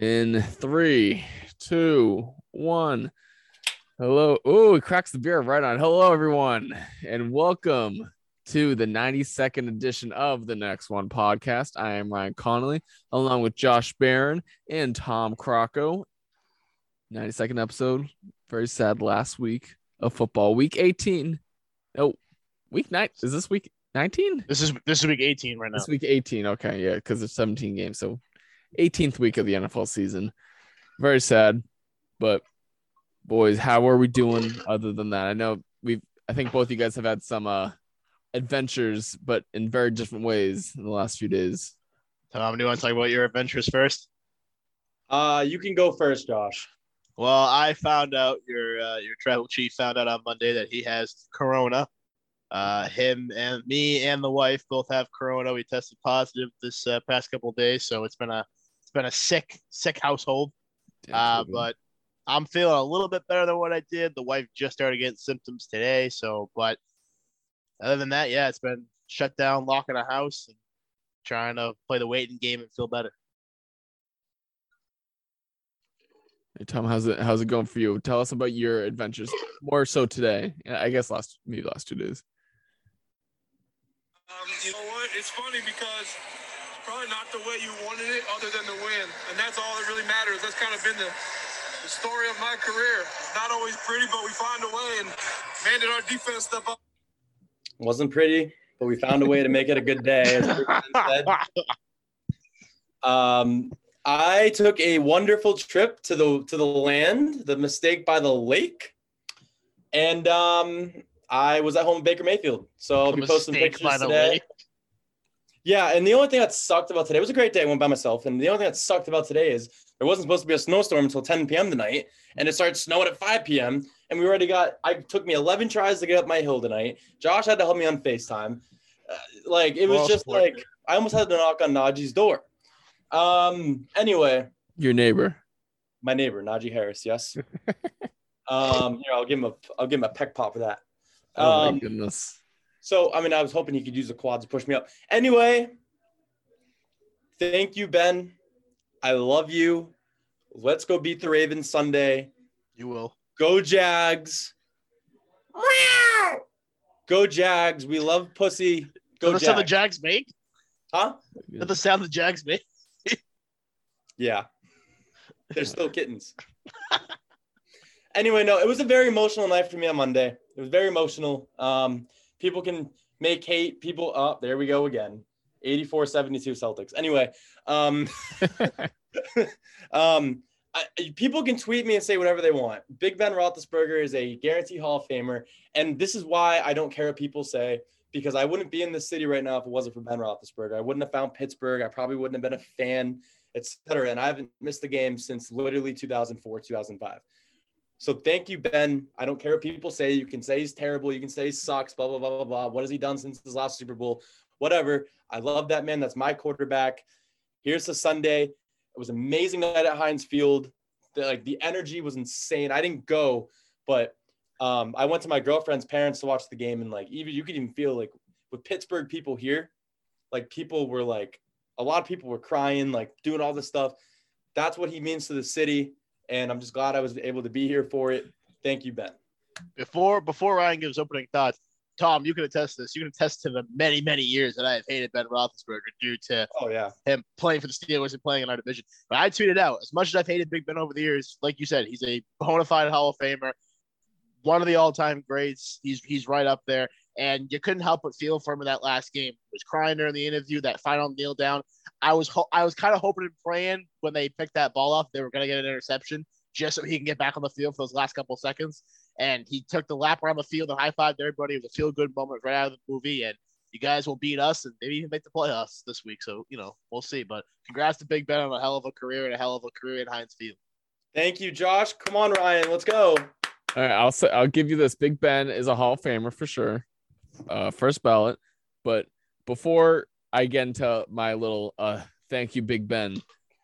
In three, two, one. Hello. Oh, he cracks the beer right on. Hello, everyone, and welcome to the 92nd edition of the Next One podcast. I am Ryan Connolly, along with Josh Barron and Tom Crocco. 92nd episode. Very sad last week of football. Week 18. Oh, week nine. Is this week 19? This is this is week 18 right now. This week 18. Okay, yeah, because there's 17 games. So 18th week of the NFL season. Very sad, but boys, how are we doing other than that? I know we've I think both you guys have had some uh adventures, but in very different ways in the last few days. Tom, do you want to talk about your adventures first? Uh, you can go first, Josh. Well, I found out your uh, your travel chief found out on Monday that he has corona. Uh, him and me and the wife both have corona. We tested positive this uh, past couple days, so it's been a it's been a sick sick household. Uh, but I'm feeling a little bit better than what I did. The wife just started getting symptoms today, so but other than that, yeah, it's been shut down, locking a house, and trying to play the waiting game and feel better. Hey Tom, how's it how's it going for you? Tell us about your adventures more so today. I guess last maybe last two days. Um, you know what? It's funny because it's probably not the way you wanted it, other than the win, and that's all that really matters. That's kind of been the, the story of my career. It's not always pretty, but we find a way. And man, did our defense step up. Wasn't pretty, but we found a way to make it a good day. As said. Um, I took a wonderful trip to the to the land, the mistake by the lake, and um, I was at home in Baker Mayfield. So I'll be posting mistake pictures by the today. lake? Yeah, and the only thing that sucked about today it was a great day. I went by myself, and the only thing that sucked about today is there wasn't supposed to be a snowstorm until 10 p.m. tonight, and it started snowing at 5 p.m. And we already got. I took me 11 tries to get up my hill tonight. Josh had to help me on Facetime. Uh, like it was Well just supported. like I almost had to knock on Najee's door. Um. Anyway, Your neighbor. my neighbor Najee Harris. Yes. um. Here, I'll give him a. I'll give him a peck pop for that. Oh my Um, goodness. So, I mean, I was hoping he could use the quads to push me up. Anyway, thank you, Ben. I love you. Let's go beat the Ravens Sunday. You will. Go Jags. Go Jags. We love pussy. Go Does the sound the Jags. Jags make? Huh? Does the sound the Jags make? Yeah. They're still kittens. anyway, no, it was a very emotional night for me on Monday. It was very emotional. Um, people can make hate. People up. there we go again. 84 72 Celtics. Anyway, um, um, I, people can tweet me and say whatever they want. Big Ben Roethlisberger is a guaranteed Hall of Famer. And this is why I don't care what people say because I wouldn't be in this city right now if it wasn't for Ben Roethlisberger. I wouldn't have found Pittsburgh. I probably wouldn't have been a fan, etc. And I haven't missed the game since literally 2004, 2005. So thank you, Ben. I don't care what people say. You can say he's terrible. You can say he sucks. Blah blah blah blah blah. What has he done since his last Super Bowl? Whatever. I love that man. That's my quarterback. Here's the Sunday. It was amazing night at Heinz Field. The, like the energy was insane. I didn't go, but um, I went to my girlfriend's parents to watch the game, and like even you could even feel like with Pittsburgh people here, like people were like a lot of people were crying, like doing all this stuff. That's what he means to the city, and I'm just glad I was able to be here for it. Thank you, Ben. Before before Ryan gives opening thoughts, Tom, you can attest to this. You can attest to the many many years that I have hated Ben Roethlisberger due to Oh yeah, him playing for the Steelers and playing in our division. But I tweeted out as much as I've hated Big Ben over the years, like you said, he's a bona fide Hall of Famer, one of the all time greats. He's he's right up there, and you couldn't help but feel for him in that last game. He was crying during the interview, that final kneel down. I was ho- I was kind of hoping and praying when they picked that ball off, they were going to get an interception just so he can get back on the field for those last couple of seconds. And he took the lap around the field and high fived everybody. It was a feel good moment right out of the movie. And you guys will beat us and maybe even make the playoffs this week. So, you know, we'll see. But congrats to Big Ben on a hell of a career and a hell of a career in Heinz Field. thank you, Josh. Come on, Ryan, let's go. All right, I'll say I'll give you this. Big Ben is a Hall of Famer for sure, uh, first ballot. But before I get into my little uh, thank you, Big Ben,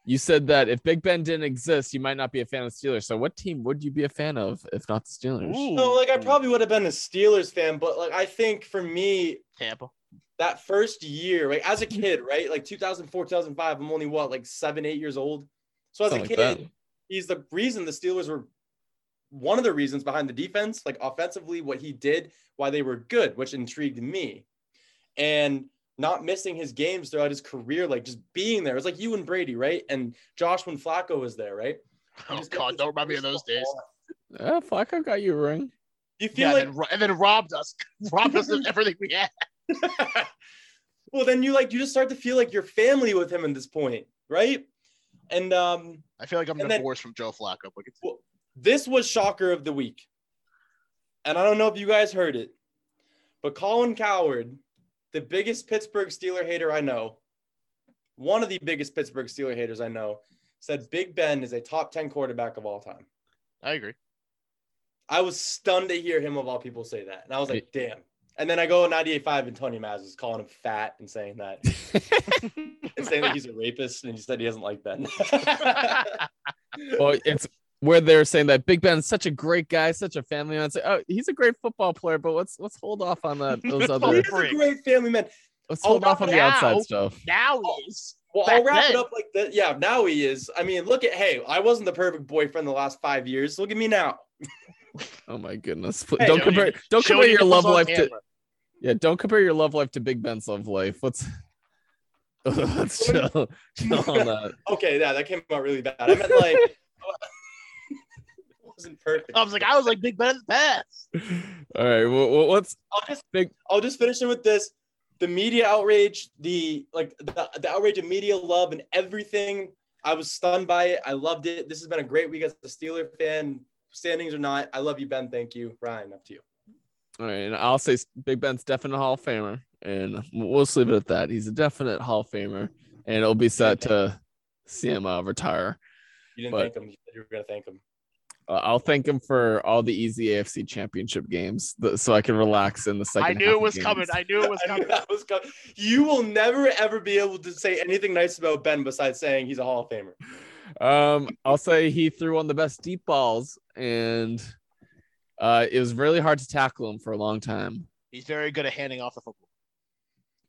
you said that if Big Ben didn't exist, you might not be a fan of Steelers. So, what team would you be a fan of if not the Steelers? Ooh. No, like I probably would have been a Steelers fan, but like I think for me, Tampa. that first year, like as a kid, right? Like 2004, 2005, I'm only what, like seven, eight years old. So as a kid, like he's the reason the Steelers were one of the reasons behind the defense, like offensively, what he did, why they were good, which intrigued me. And not missing his games throughout his career, like just being there. It was like you and Brady, right? And Josh when Flacco was there, right? Oh God, don't remind me of those days. Yeah, Flacco got you a ring. You feel Yeah, like and, then, ro- and then robbed us, robbed us of everything we had. well, then you like you just start to feel like you're family with him at this point, right? And um, I feel like I'm And then- divorced from Joe Flacco. But it's- well, this was shocker of the week, and I don't know if you guys heard it, but Colin Cowherd, the biggest Pittsburgh Steeler hater I know, one of the biggest Pittsburgh Steeler haters I know, said Big Ben is a top ten quarterback of all time. I agree. I was stunned to hear him of all people say that, and I was like, damn. And then I go 98.5 and Tony Mazz is calling him fat and saying that. and saying that he's a rapist and he said he doesn't like Ben. well, it's where they're saying that Big Ben's such a great guy, such a family man. It's like, oh, he's a great football player, but let's let's hold off on that. Those other He's a great family man. let's Oh, hold off on the outside stuff. now he oh, is. Well, Back I'll wrap it up like that. Yeah, now he is. I mean, look at hey, I wasn't the perfect boyfriend the last five years. Look at me now. Oh my goodness! Hey, don't showing compare you- don't Showing compare your love on life to yeah. Don't compare your love life to Big Ben's love life. Let's let's chill, chill on that. Okay, yeah, that came out really bad. I meant like it wasn't perfect. I was like, I was like Big Ben in the past. All right, well, well, let's I'll just Big- I'll just finish it with this. The media outrage, the like the, the outrage of media love and everything. I was stunned by it. I loved it. This has been a great week as a Steeler fan, standings or not. I love you, Ben. Thank you. Ryan, up to you. all right. And I'll say Big Ben's definite Hall of Famer, and we'll just leave it at that. He's a definite Hall of Famer, and it'll be set to see him uh, retire. You didn't But- thank him. You said you were gonna thank him. Uh, I'll thank him for all the easy AFC Championship games, th- so I can relax in the second. I knew half it was coming. I knew it was coming. that was coming. You will never ever be able to say anything nice about Ben besides saying he's a Hall of Famer. Um, I'll say he threw one of the best deep balls, and uh, it was really hard to tackle him for a long time. He's very good at handing off the football.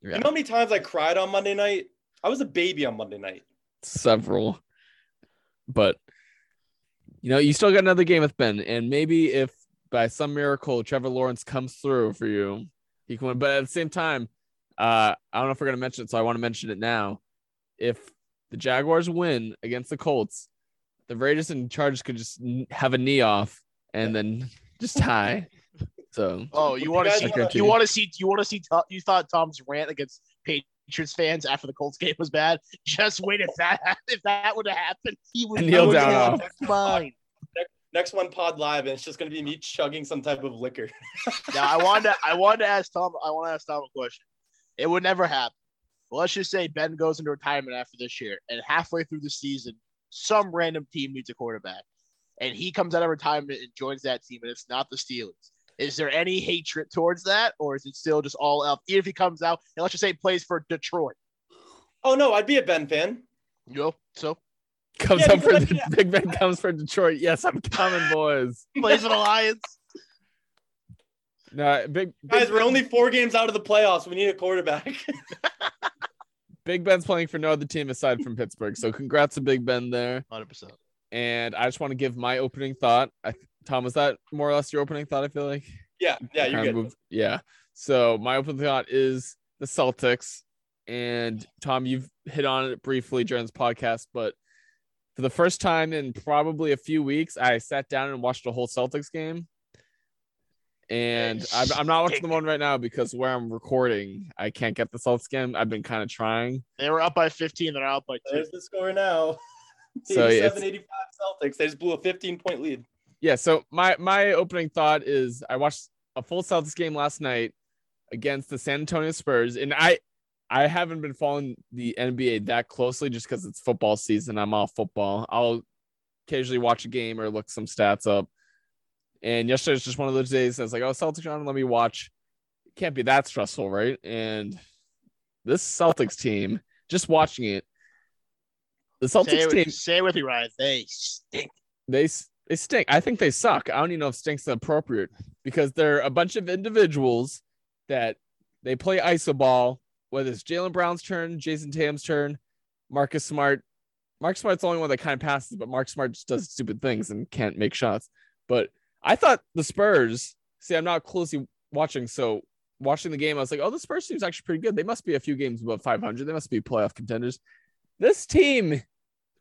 You know how many times I cried on Monday night? I was a baby on Monday night. several, but you know, you still got another game with Ben, and maybe if by some miracle Trevor Lawrence comes through for you, he can win. But at the same time, uh, I don't know if we're gonna mention it, so I want to mention it now. If the Jaguars win against the Colts, the Raiders and Chargers could just have a knee off and then just tie. So Oh, you want to see? You want to see? You want to see? You thought Tom's rant against Patriots fans after the Colts game was bad? Just wait if that if that would have happened, he would Kneel he would down off. Fine. Next one pod live, and it's just gonna be me chugging some type of liquor. Now I wanted to, I wanted to ask Tom. I want to ask Tom a question. It would never happen. But let's just say Ben goes into retirement after this year, and halfway through the season, some random team needs a quarterback, and he comes out of retirement and joins that team, and it's not the Steelers. Is there any hatred towards that, or is it still just all up? Even if he comes out and let's just say he plays for Detroit, Oh no, I'd be a Ben fan. you know, so comes Yeah, up for because, yeah. Big Ben comes for Detroit. Yes, I'm coming, boys. plays for the Lions. No, big, big Guys, we're only four games out of the playoffs. We need a quarterback. Big Ben's playing for no other team aside from Pittsburgh. So congrats to Big Ben there. Hundred percent. And I just want to give my opening thought. I, Tom, was that more or less your opening thought? I feel like. yeah, yeah, you're good. moved- Yeah. So my opening thought is the Celtics. And Tom, you've hit on it briefly during this podcast, but for the first time in probably a few weeks, I sat down and watched a whole Celtics game. And I'm, I'm not watching the one right now because where I'm recording, I can't get the Celtics game. I've been kind of trying. They were up by fifteen. They're out by two. There's the score now. So 87 85 Celtics. They just blew a 15 point lead. Yeah so my my opening thought is i watched a full celtics game last night against the san antonio spurs and i i haven't been following the nba that closely just because it's football season. I'm off football. I'll occasionally watch a game or look some stats up. And yesterday was just one of those days i was like oh celtics on let me watch. It can't be that stressful right? And this celtics team just watching it the Say celtics it, team say it with you, Ryan. They stink. they they stink. I think they suck. I don't even know if stink's appropriate because they're a bunch of individuals that they play iso ball. Whether it's Jaylen Brown's turn, Jayson Tatum's turn, Marcus Smart, Mark Smart's the only one that kind of passes, but Mark Smart just does stupid things and can't make shots. But I thought the Spurs. See, I'm not closely watching, so watching the game, I was like, oh, the Spurs team's actually pretty good. They must be a few games above 500. They must be playoff contenders. This team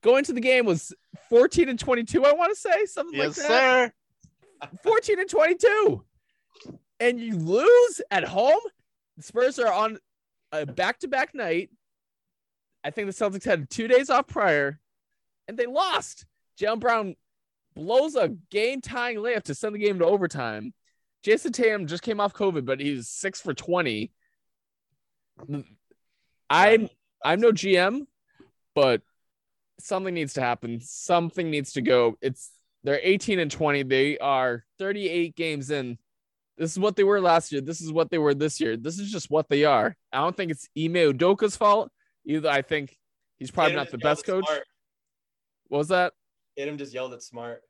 going to the game was 14 and 22. I want to say something Yes, like that. sir. 14 and 22 and you lose at home the spurs are on a back-to-back night i think the celtics had two days off prior and they lost jaylen brown blows a game-tying layup to send the game to overtime jayson tatum just came off covid but he's six for 20 i'm i'm no gm but something needs to happen something needs to go it's they're 18 and 20. They are 38 games in. This is what they were last year. This is what they were this year. This is just what they are. I don't think it's Ime Udoka's fault. Either I think he's probably not the best coach. Smart. What was that? Tatum just yelled at Smart.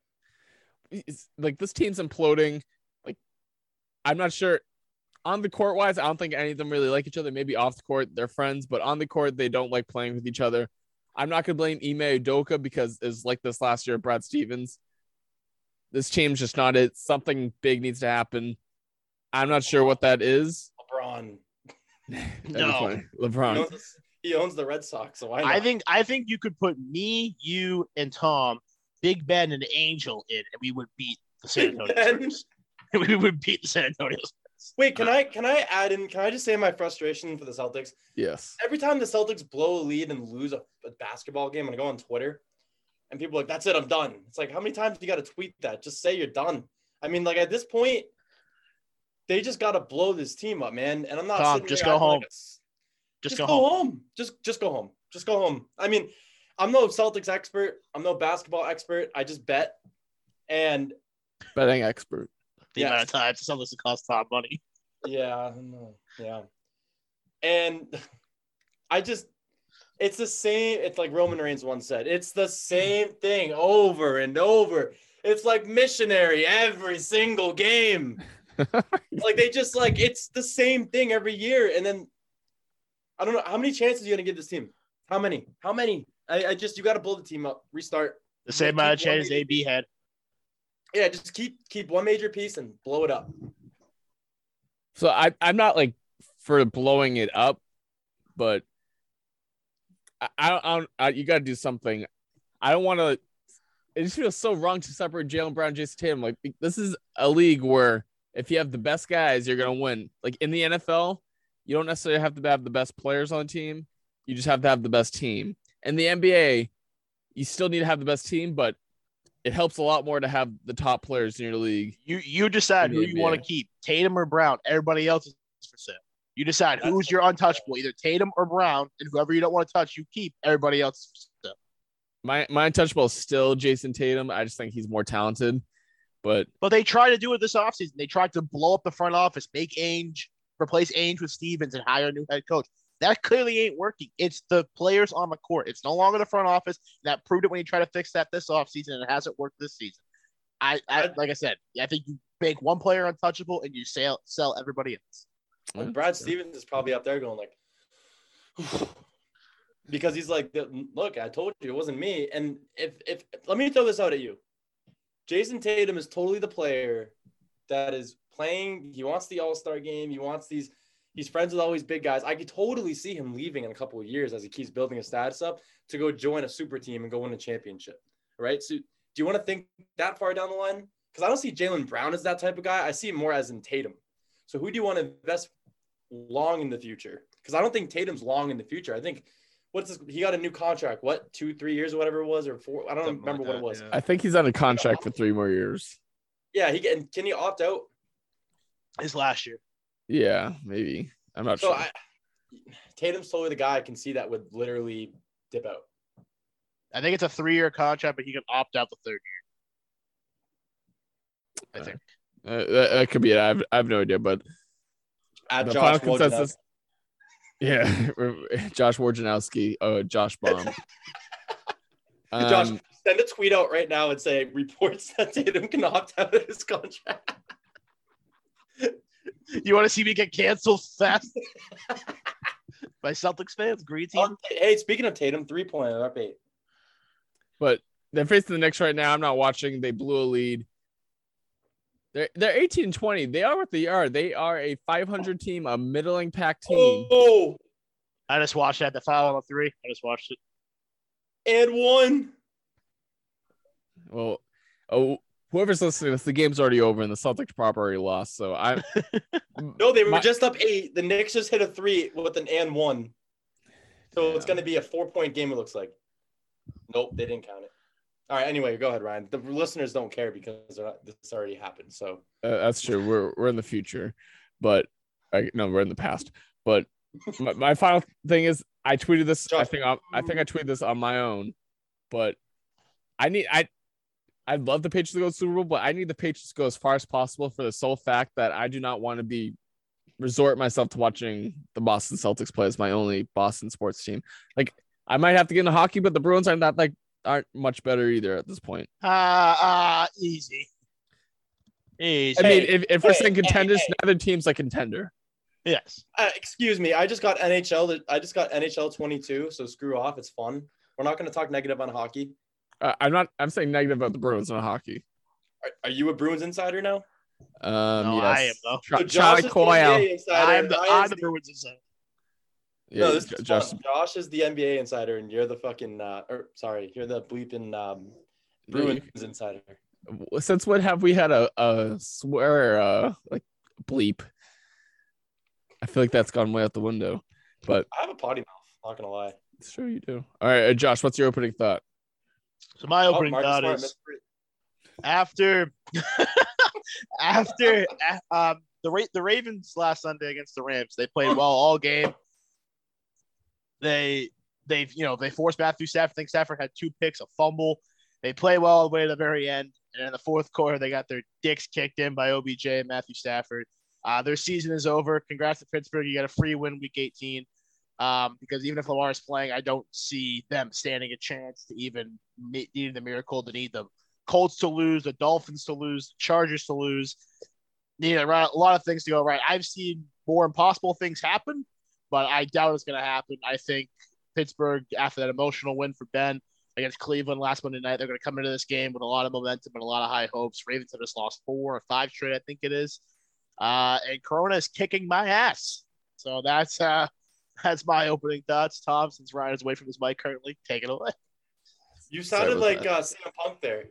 It's, like this team's imploding. Like I'm not sure. On the court wise, I don't think any of them really like each other. Maybe off the court, they're friends, but on the court, they don't like playing with each other. I'm not gonna blame Ime Udoka because it's like this last year, Brad Stevens. This team's just not it. Something big needs to happen. I'm not sure what that is. LeBron. No. funny. He LeBron. owns, the, he owns the Red Sox, so why not? I think I think you could put me, you, and Tom, Big Ben, and Angel in, and we would beat the San Big Antonio we would beat the San Antonio Spurs. Wait, can I can I add in? Can I just say my frustration for the Celtics? Yes. Every time the Celtics blow a lead and lose a, a basketball game, and I go on Twitter, and people are like, "That's it, I'm done." It's like, how many times do you got to tweet that? Just say you're done. I mean, like at this point, they just got to blow this team up, man. And I'm not. Tom, just go home. Like Just, just go, go home. home. Just just go home. Just go home. I mean, I'm no Celtics expert. I'm no basketball expert. I just bet. And Betting expert. The Yes. amount of times some of this cost Tom money. yeah, yeah. And I just it's the same, it's like Roman Reigns once said, it's the same thing over and over. It's like missionary every single game. like they just like it's the same thing every year. And then I don't know how many chances are you gonna give this team? How many? How many? I, I just you gotta blow the team up, restart. The same amount of chances AB had. Yeah, just keep keep one major piece and blow it up. So I, I'm not like for blowing it up, but I, I don't, I you got to do something. I don't want to. It just feels so wrong to separate Jaylen Brown, and Jayson Tatum. Like this is a league where if you have the best guys, you're gonna win. Like in the NFL, you don't necessarily have to have the best players on the team. You just have to have the best team. In the NBA, you still need to have the best team, but it helps a lot more to have the top players in your league. You you decide who you want to keep, Tatum or Brown. Everybody else is for sale. You decide who's your untouchable, either Tatum or Brown, and whoever you don't want to touch, you keep. Everybody else is for sale. My my untouchable is still Jayson Tatum. I just think he's more talented. But But they tried to do it this offseason. They tried to blow up the front office, make Ainge, replace Ainge with Stevens, and hire a new head coach. That clearly ain't working. It's the players on the court. It's no longer the front office. That proved it when you try to fix that this offseason, and it hasn't worked this season. I, I like I said, I think you make one player untouchable and you sell sell everybody else. Like Brad Stevens is probably up there going like, because he's like, look, I told you it wasn't me. And if if let me throw this out at you, Jayson Tatum is totally the player that is playing. He wants the All Star game. He wants these. He's friends with all these big guys. I could totally see him leaving in a couple of years as he keeps building his status up to go join a super team and go win a championship. Right. So do you want to think that far down the line? Because I don't see Jaylen Brown as that type of guy. I see him more as in Tatum. So who do you want to invest long in the future? Because I don't think Tatum's long in the future. I think what's this? He got a new contract. What two, three years or whatever it was, or four? I don't Something remember like what it was. yeah. I think he's on a contract for three more years. Yeah, he can. Can he opt out? His last year. Yeah, maybe. I'm not So sure. I, Tatum's totally the guy I can see that would literally dip out. I think it's a three year contract, but he can opt out the third year. I think. Uh, that, that could be it. I have, I have no idea, but At the Josh final consensus. Yeah, Josh Wojnarowski, uh, Josh Baum. Josh, Um, send a tweet out right now and say reports that Tatum can opt out of his contract. You want to see me get canceled fast? By Celtics fans, green team. Oh, hey, speaking of Tatum, three pointer up eight. but they're facing the Knicks right now. I'm not watching. They blew a lead. They're they're 18 and 20. They are what they are. They are a 500 team, a middling pack team. Oh, I just watched that. The final of three. I just watched it. and one. Well, oh, whoever's listening, this the game's already over and the Celtics probably already lost. So I No, they were My- just up eight. The Knicks just hit a three with an and one. So it's going to be a four point game, it looks like. Nope, they didn't count it. All right, anyway, go ahead, Ryan. The listeners don't care because they're not, this already happened. So Uh, that's true. We're we're in the future, but I, no, we're in the past. But my, my final thing is, I tweeted this. I think I, I think I tweeted this on my own, but I need I. I'd love the Patriots to go to the Super Bowl, but I need the Patriots to go as far as possible for the sole fact that I do not want to be resort myself to watching the Boston Celtics play as my only Boston sports team. Like I might have to get into hockey, but the Bruins aren't that like aren't much better either at this point. Ah, uh, easy. Easy. I mean, Hey, if, if we're hey, saying hey, contenders, hey. neither team's a contender. yes. uh, excuse me, I just got NHL. I just got NHL 22. So screw off. It's fun. We're not going to talk negative on hockey. Uh, I'm not. I'm saying negative about the Bruins, not hockey. Are, are you a Bruins insider now? Um, No, yes. I am though. Tra- So Josh Charlie is the Coyle. NBA insider. I'm the, Ryan's I'm the the- Bruins inside. Yeah, no, this J- is Josh, fun. Josh is the NBA insider, and you're the fucking. Uh, or sorry, you're the bleeping um, Bruins insider. Since when have we had a, a swear uh like bleep? I feel like that's gone way out the window. But I have a potty mouth. Not gonna lie. sure you do. All right, uh, Josh, what's your opening thought? So my Oh, opening Marcus thought is after after um the Ra- the Ravens last Sunday against the Rams, they played well all game. They they've you know they forced Matthew Stafford. I think Stafford had two picks, a fumble. They play well all the way to the very end, and in the fourth quarter, they got their dicks kicked in by OBJ and Matthew Stafford. Uh, their season is over. Congrats to Pittsburgh. You got a free win week 18. Um, because even if Lamar is playing, I don't see them standing a chance to even meet, needing the miracle to need the Colts to lose, the Dolphins to lose, the Chargers to lose. Need a lot of things to go right. I've seen more impossible things happen, but I doubt it's going to happen. I think Pittsburgh, after that emotional win for Ben against Cleveland last Monday night, they're going to come into this game with a lot of momentum and a lot of high hopes. Ravens have just lost four or five straight, I think it is. Uh, and Corona is kicking my ass. So that's uh, that's my opening thoughts. Tom, since Ryan is away from his mic currently, take it away. You sounded about like uh, CM Punk there.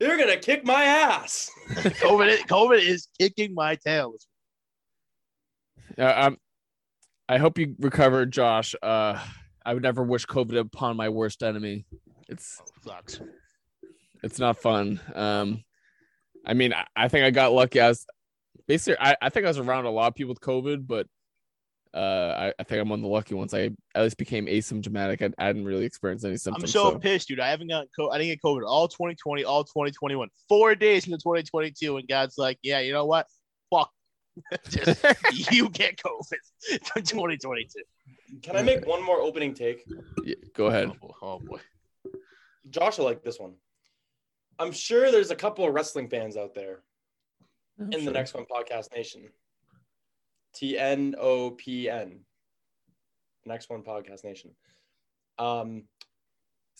You're gonna kick my ass. COVID, is- COVID is kicking my tail. Uh, um, I hope you recover, Josh. Uh, I would never wish COVID upon my worst enemy. It's Sucks. it's not fun. Um, I mean, I, I think I got lucky. I was basically, I, I think I was around a lot of people with COVID, but uh, I, I think I'm one of the lucky ones. I at least became asymptomatic. I, I hadn't really experience any symptoms. I'm so so- pissed, dude. I haven't got COVID. I didn't get COVID all 2020, all 2021. Four days into 2022, and God's like, yeah, you know what? Fuck. Just you get COVID for 2022. Can I make one more opening take? Yeah, go ahead. Oh, boy. Oh, boy. Josh will like this one. I'm sure there's a couple of wrestling fans out there in the next one, Podcast Nation. T N O P N. Next one, Podcast Nation. Um.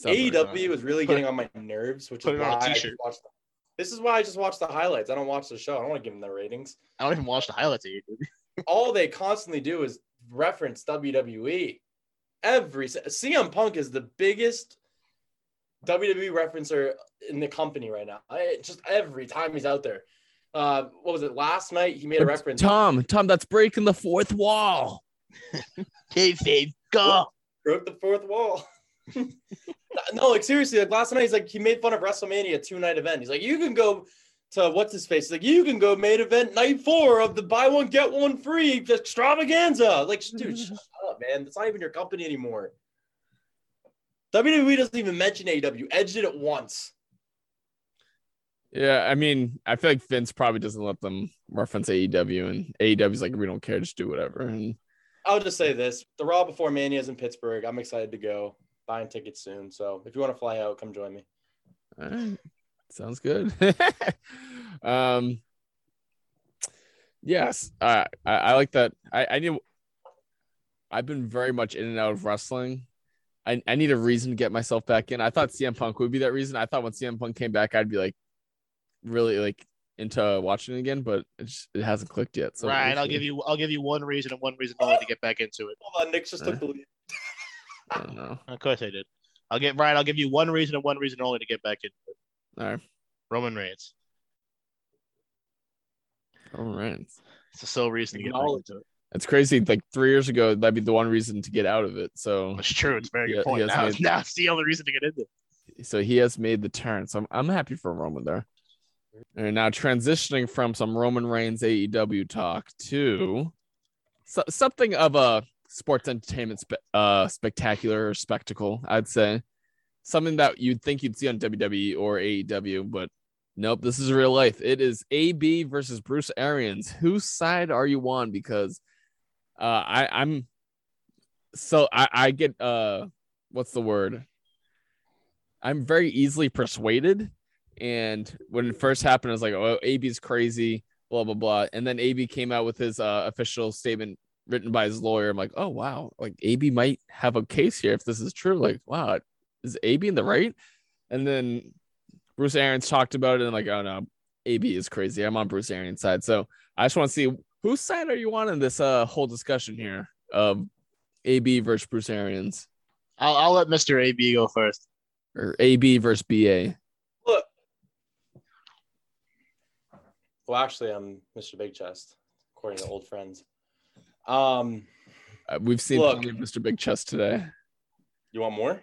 AEW was really getting on my nerves, which is it on a why I just t-shirt. This is why I just watch the highlights. I don't watch the show. I don't want to give them their ratings. I don't even watch the highlights of. All they constantly do is reference WWE. Every CM Punk is the biggest WWE referencer in the company right now. I, just every time he's out there. Uh, what was it? Last night he made a reference. Tom, Tom, that's breaking the fourth wall. Kayfabe, go. broke the fourth wall. no, like seriously, like last night he's like he made fun of WrestleMania two night event. He's like, you can go to what's his face? He's like, you can go main event night four of the buy one get one free extravaganza. Like, dude, shut up, man. That's not even your company anymore. WWE doesn't even mention AW. Edge did it once. Yeah, I mean, I feel like Vince probably doesn't let them reference AEW, and AEW's like, we don't care, just do whatever. And I'll just say this: the Raw before Mania is in Pittsburgh. I'm excited to go. Buying tickets soon. So if you want to fly out, come join me. all right, sounds good. um, yes, I, I I like that. I I knew I've been very much in and out of wrestling, I, I need a reason to get myself back in. I thought CM Punk would be that reason. I thought when CM Punk came back, I'd be like really like into watching it again, but it, just, it hasn't clicked yet. So right, I'll give you I'll give you one reason and one reason only to get back into it. Hold on, Nick just took the lead. I don't know. Of course I did. I'll get Ryan. I'll give you one reason and one reason only to get back into it. All right. Roman Reigns. All right. It's the sole reason to get back Acknowledge into it. It's crazy. Like three years ago, that'd be the one reason to get out of it. So, It's true. It's a very Yeah, good point. he Now, made- now it's the only reason to get into it. so he has made the turn. So I'm, I'm happy for Roman there. And now transitioning from some Roman Reigns AEW talk to so, something of a sports entertainment spe- uh, spectacular or spectacle, I'd say. Something that you'd think you'd see on WWE or AEW, but nope, this is real life. It is AB versus Bruce Arians. Whose side are you on? Because uh, I, I'm so I, I get uh, what's the word? I'm very easily persuaded. And when it first happened, I was like, oh, AB's crazy, blah, blah, blah. And then AB came out with his uh, official statement written by his lawyer. I'm like, oh, wow, like AB might have a case here if this is true. Like, wow, is AB in the right? And then Bruce Arians talked about it and like, oh, no, AB is crazy. I'm on Bruce Arians' side. So I just want to see whose side are you on in this uh, whole discussion here of AB versus Bruce Arians I'll, I'll let Mr. AB go first. or AB versus BA? Look. Well, actually, I'm Mr. Big Chest, according to old friends. Um, Uh, we've seen Look. plenty of Mr. Big Chest today you want more?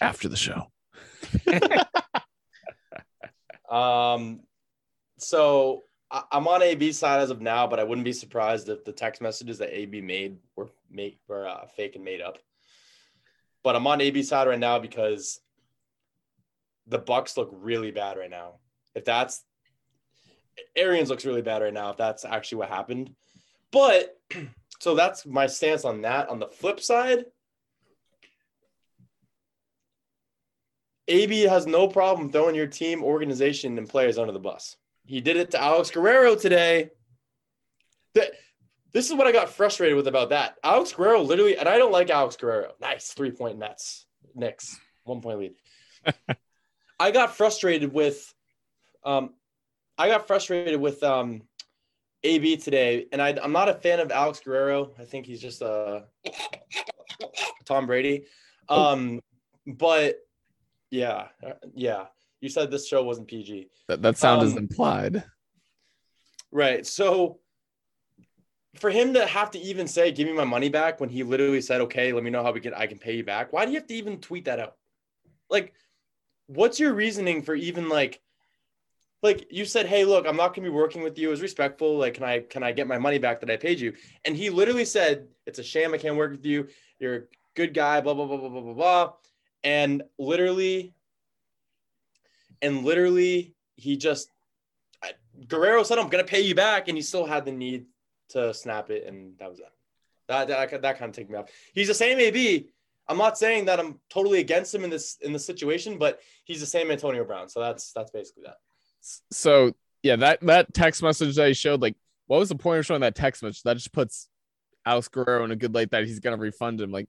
after the show. Um, so I, I'm on AB's side as of now, but I wouldn't be surprised if the text messages that AB made were made were uh, fake and made up. But I'm on AB's side right now because the Bucs look really bad right now. If that's Arians looks really bad right now, if that's actually what happened. But so that's my stance on that. On the flip side, AB has no problem throwing your team, organization, and players under the bus. He did it to Alex Guerrero today. That this is what I got frustrated with about that. Alex Guerrero literally, and I don't like Alex Guerrero. Nice three point nets. Knicks one point lead. I got frustrated with, um, I got frustrated with um, AB today, and I, I'm not a fan of Alex Guerrero. I think he's just a Tom Brady. Um, but yeah, uh, yeah. You said this show wasn't PG. That, that sound is Um, implied. Right. So for him to have to even say, give me my money back when he literally said, okay, let me know how we can I can pay you back. Why do you have to even tweet that out? Like, what's your reasoning for even like like you said, hey, look, I'm not gonna be working with you. Was respectful. Like, can I can I get my money back that I paid you? And he literally said, It's a shame I can't work with you. You're a good guy, blah, blah, blah, blah, blah, blah, blah. And literally, and literally, he just I, Guerrero said, "I'm gonna pay you back," and he still had the need to snap it, and that was it. That that, that kind of took me off. He's the same AB. I'm not saying that I'm totally against him in this in this situation, but he's the same Antonio Brown. So that's that's basically that. So yeah, that that text message that he showed, like, what was the point of showing that text message? That just puts Alex Guerrero in a good light that he's gonna refund him. Like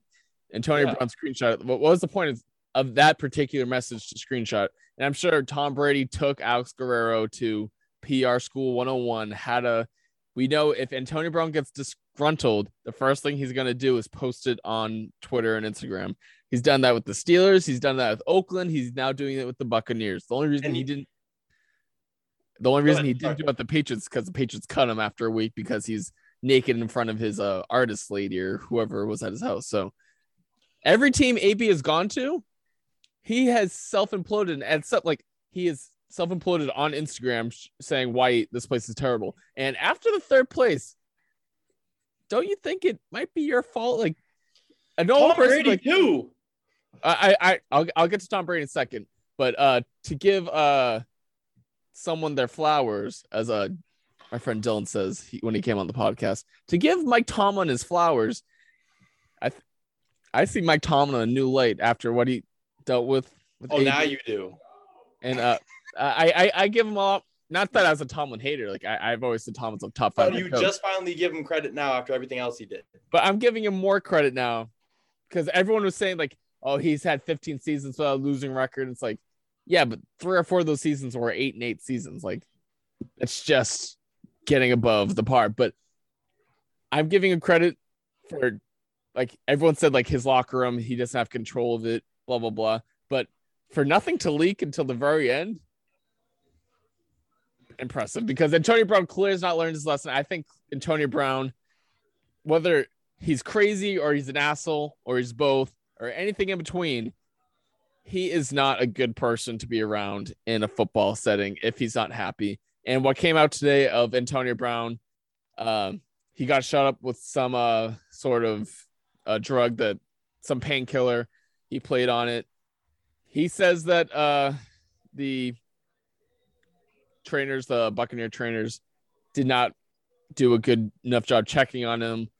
Antonio Yeah. Brown screenshot. What, what was the point of, of that particular message to screenshot? And I'm sure Tom Brady took Alex Guerrero to PR school 101. How to we know if Antonio Brown gets disgruntled, the first thing he's gonna do is post it on Twitter and Instagram. He's done that with the Steelers. He's done that with Oakland. He's now doing it with the Buccaneers. The only reason he he- didn't the only reason ahead, he didn't sorry. do it with the Patriots because the Patriots cut him after a week because he's naked in front of his uh, artist lady or whoever was at his house. So every team AB has gone to, he has self imploded and stuff like he is self imploded on Instagram saying why this place is terrible. And after the third place, don't you think it might be your fault? Like, a normal Tom person Brady like too. I, I, I- I'll, I'll get to Tom Brady in a second, but uh, to give uh, someone their flowers, as uh, my friend Dylan says he, when he came on the podcast, to give Mike Tomlin his flowers, I, th- I see Mike Tomlin in a new light after what he dealt with. with Oh, AB. now you do. and uh, I, I, I give him all. Not that I was a Tomlin hater, like I, I've always said Tomlin's a top But five. you coach. just finally give him credit now after everything else he did. but I'm giving him more credit now because everyone was saying like, oh, he's had 15 seasons without a losing record. It's like, yeah, but three or four of those seasons were eight and eight seasons. Like, it's just getting above the par. But I'm giving him credit for like everyone said, like his locker room, he doesn't have control of it, blah blah blah. But for nothing to leak until the very end, impressive because Antonio Brown clearly has not learned his lesson. I think Antonio Brown, whether he's crazy or he's an asshole or he's both or anything in between, he is not a good person to be around in a football setting if he's not happy. And what came out today of Antonio Brown, um, he got shot up with some uh, sort of uh, drug that some painkiller. He played on it. He says that uh, the trainers, the Buccaneer trainers, did not do a good enough job checking on him.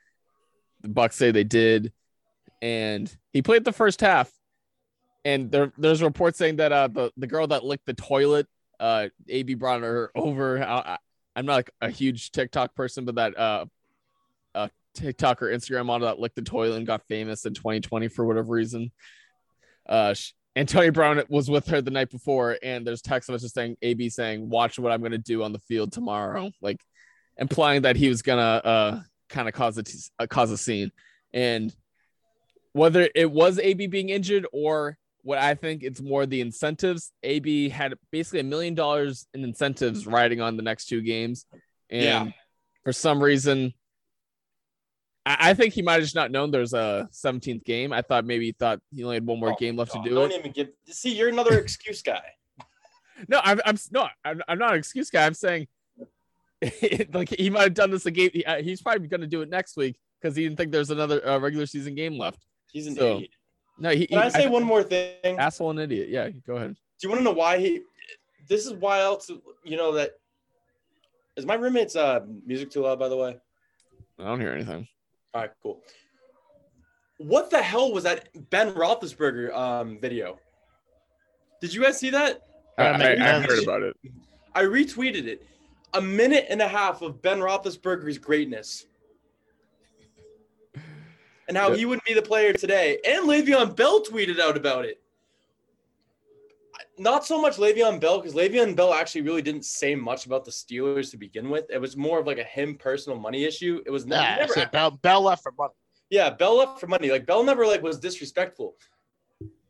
The Bucs say they did, and he played the first half. And there, there's reports saying that uh, the the girl that licked the toilet, uh, AB brought her over. I, am not like a huge TikTok person, but that uh, TikTok or Instagram model that licked the toilet and got famous in 2020 for whatever reason. Uh, Antonio Brown was with her the night before, and there's text messages saying AB saying, "Watch what I'm going to do on the field tomorrow," like implying that he was gonna uh, kind of cause a t- uh, cause a scene. And whether it was AB being injured or what I think it's more the incentives. AB had basically a million dollars in incentives riding on the next two games, and Yeah. for some reason, I, I think he might have just not known there's a 17th game. I thought maybe he thought he only had one more Oh, game left God, to do don't it. even give. See, you're another excuse guy. No, I'm, I'm no, I'm, I'm not an excuse guy. I'm saying like he might have done this a game. he- uh, he's probably going to do it next week because he didn't think there's another uh, regular season game left. He's an So, idiot. No, he, Can I he- say one more thing? Asshole and idiot. Yeah, go ahead. Do you want to know why he? This is why else. You know that. Is my roommate's uh music too loud? By the way. I don't hear anything. All right, cool. What the hell was that Ben Roethlisberger um video? Did you guys see that? I, I, I heard about it. I retweeted it. A minute and a half of Ben Roethlisberger's greatness. And how Yeah. he wouldn't be the player today. And Le'Veon Bell tweeted out about it. Not so much Le'Veon Bell, because Le'Veon Bell actually really didn't say much about the Steelers to begin with. It was more of like a him personal money issue. It was Nah, never, Bell, Bell left for money. yeah, Bell left for money. Like Bell never like was disrespectful.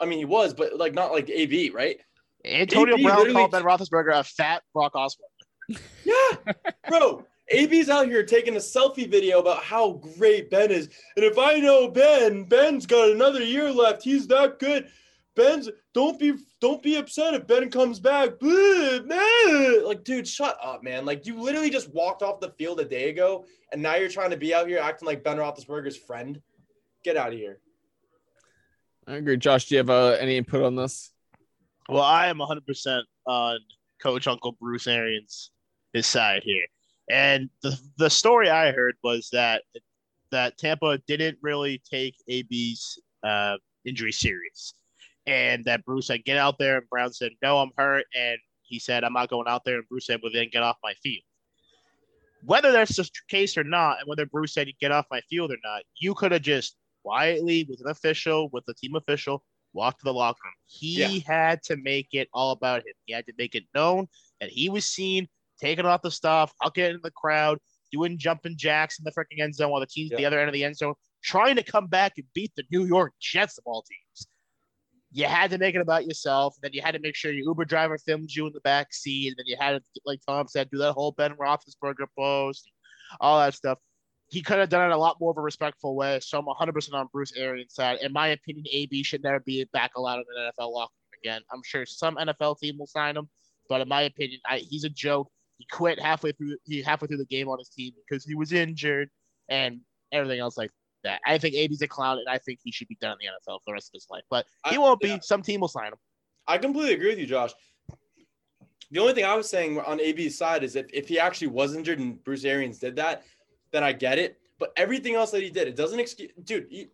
I mean, he was, but like not like AB, right? Antonio AB Brown called Ben Roethlisberger a fat Brock Osweiler. Yeah, bro. AB's out here taking a selfie video about how great Ben is. And if I know Ben, Ben's got another year left. He's that good. Ben's don't be don't be upset if Ben comes back. Blah, blah. Like, dude, shut up, man. Like you literally just walked off the field a day ago, and now you're trying to be out here acting like Ben Roethlisberger's friend. Get out of here. I agree. Josh, do you have uh, any input on this? Well, I am 100% on Coach Uncle Bruce Arians' his side here. And the the story I heard was that that Tampa didn't really take AB's uh, injury serious, and that Bruce said, "Get out there," and Brown said, "No, I'm hurt," and he said, "I'm not going out there," and Bruce said, "Well, then get off my field." Whether that's the case or not, and whether Bruce said, "Get off my field" or not, you could have just quietly, with an official, with a team official, walked to the locker room. He Yeah. had to make it all about him. He had to make it known that he was seen taking off the stuff, hucking it in the crowd, doing jumping jacks in the freaking end zone while the team's at the other end of the end zone, trying to come back and beat the New York Jets of all teams. You had to make it about yourself. And Then you had to make sure your Uber driver filmed you in the back seat. And then you had to, like Tom said, do that whole Ben Roethlisberger post, all that stuff. He could have done it a lot more of a respectful way. So I'm 100% on Bruce Arians' side. In my opinion, AB should never be back allowed in an NFL locker room again. I'm sure some NFL team will sign him, but in my opinion, I, he's a joke. He quit halfway through. He halfway through the game on his team because he was injured and everything else like that. I think AB's a clown, and I think he should be done in the NFL for the rest of his life. But he I- won't be. yeah. Some team will sign him. I completely agree with you, Josh. The only thing I was saying on AB's side is if, if he actually was injured and Bruce Arians did that, then I get it. But everything else that he did, it doesn't excuse. Dude, he,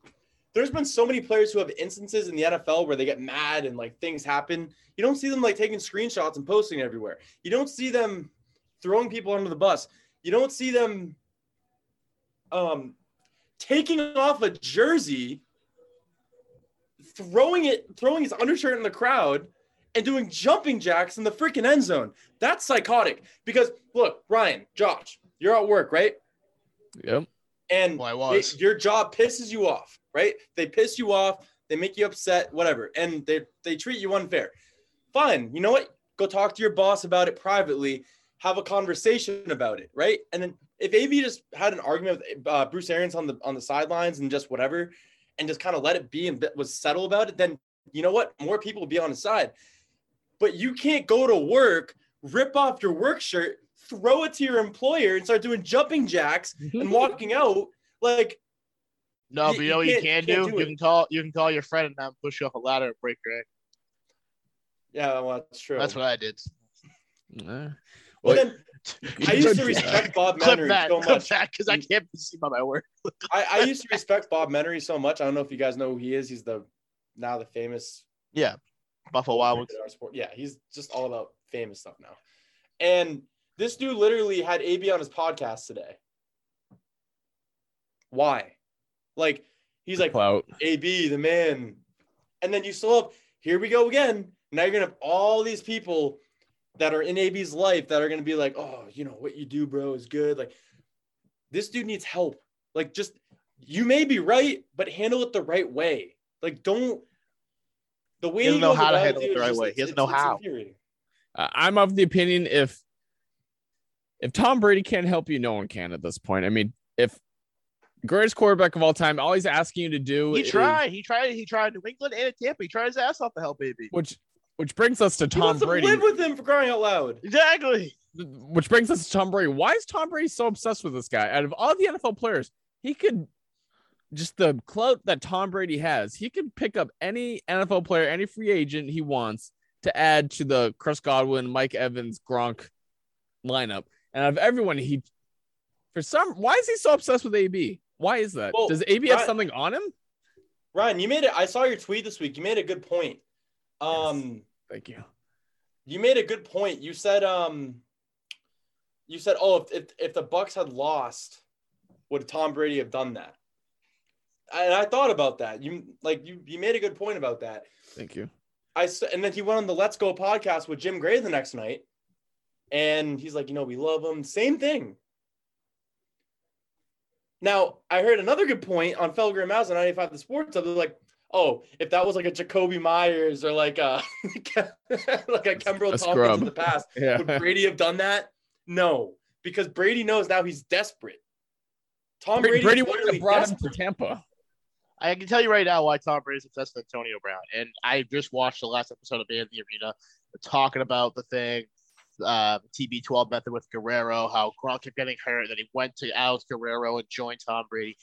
there's been so many players who have instances in the NFL where they get mad and like things happen. You don't see them like taking screenshots and posting everywhere. You don't see them throwing people under the bus. You don't see them um, taking off a jersey throwing it, throwing his undershirt in the crowd and doing jumping jacks in the freaking end zone. That's psychotic. Because look, Ryan, Josh, you're at work, right? Yep. And Well, I it- was. your job pisses you off, right? They piss you off, they make you upset, whatever, and they they treat you unfair. Fine, you know what? Go talk to your boss about it privately. Have a conversation about it, right? And then if AB just had an argument with uh, Bruce Arians on the on the sidelines and just whatever, and just kind of let it be and was settle about it, then you know what? More people would be on his side. But you can't go to work, rip off your work shirt, throw it to your employer, and start doing jumping jacks and walking out like No, but you you know what you can't- can you do? do you can call you can call your friend and have him push you off a ladder and break your ankle. yeah, well, that's true. That's what I did. Uh, But well, then I used to respect Bob Clip Menery that, so clip much. that, because I can't be seen by my work. I, I used to respect Bob Menery so much. I don't know if you guys know who he is. He's the now the famous Yeah, Buffalo Wild Wings. Our sport. Yeah, he's just all about famous stuff now. And this dude literally had AB on his podcast today. Why? Like he's like clout. AB, the man. And then you still have, here we go again. Now you're gonna have all these people that are in AB's life that are gonna be like, oh, you know, what you do, bro, is good. Like, this dude needs help. Like, just you may be right, but handle it the right way. Like, don't the way He doesn't know how to handle it the is right just- way. He it's- doesn't know it's- it's how. Uh, I'm of the opinion if if Tom Brady can't help you, no one can at this point. I mean, if greatest quarterback of all time, all he's asking you to do He is- tried. He tried. He tried New England and in Tampa. He tried his ass off to help AB. which which brings us to He Tom wants to Brady. live with him for crying out loud. Exactly. which brings us to Tom Brady. Why is Tom Brady so obsessed with this guy? Out of all the NFL players, he could just the clout that Tom Brady has, he could pick up any NFL player, any free agent he wants to add to the Chris Godwin, Mike Evans, Gronk lineup. And out of everyone, he for some why is he so obsessed with AB? Why is that? Well, Does AB have Ryan- something on him? Ryan, you made it. I saw your tweet this week. You made a good point. Um, Thank you. you made a good point. You said, um, you said, oh, if, if if the Bucs had lost, would Tom Brady have done that? And I thought about that. You like you you made a good point about that. Thank you. I and then he went on the Let's Go podcast with Jim Gray the next night, and he's like, you know, we love him. Same thing. Now I heard another good point on Felger and Mazz on 95 The Sports. They're like, oh, if that was like a Jakobi Meyers or like a like a Kimbrel A Tompkins scrub. in the past, Yeah. would Brady have done that? No, because Brady knows now he's desperate. Tom Brady, Brady, wouldn't have brought him to Tampa. I can tell you right now why Tom Brady's obsessed with Antonio Brown. And I just watched the last episode of Man in the Arena talking about the thing, uh, TB12 method with Guerrero, how Gronk kept getting hurt, and then he went to Alex Guerrero and joined Tom Brady.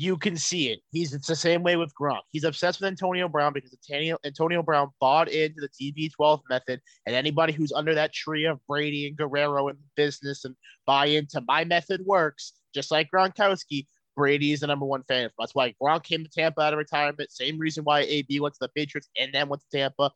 You can see it. He's it's the same way with Gronk. He's obsessed with Antonio Brown because Antonio, Antonio Brown bought into the TB12 method, and anybody who's under that tree of Brady and Guerrero in business and buy into my method works, just like Gronkowski, Brady is the number one fan. That's why Gronk came to Tampa out of retirement. Same reason why AB went to the Patriots and then went to Tampa.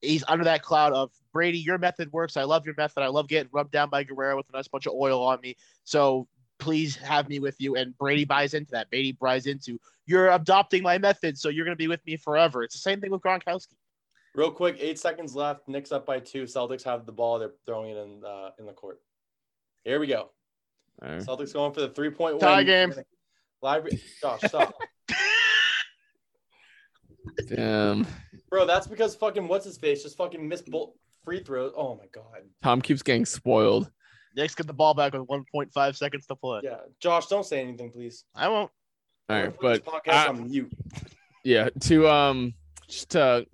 He's under that cloud of Brady. Your method works. I love your method. I love getting rubbed down by Guerrero with a nice bunch of oil on me. So please have me with you. And Brady buys into that. Brady buys into you're adopting my method, so you're going to be with me forever. It's the same thing with Gronkowski. Real quick, eight seconds left. Knicks up by two. Celtics have the ball. They're throwing it in uh, in the court. Here we go. All right. Celtics going for the three point Tie win. game. Live. Josh, stop. Damn. Bro, that's because fucking what's his face just fucking missed both free throws. Oh my god. Tom keeps getting spoiled. Knicks get the ball back with 1.5 seconds to play. Yeah, Josh, don't say anything, please. I won't. All I'm right, gonna put but podcast I- on mute. yeah, to um just to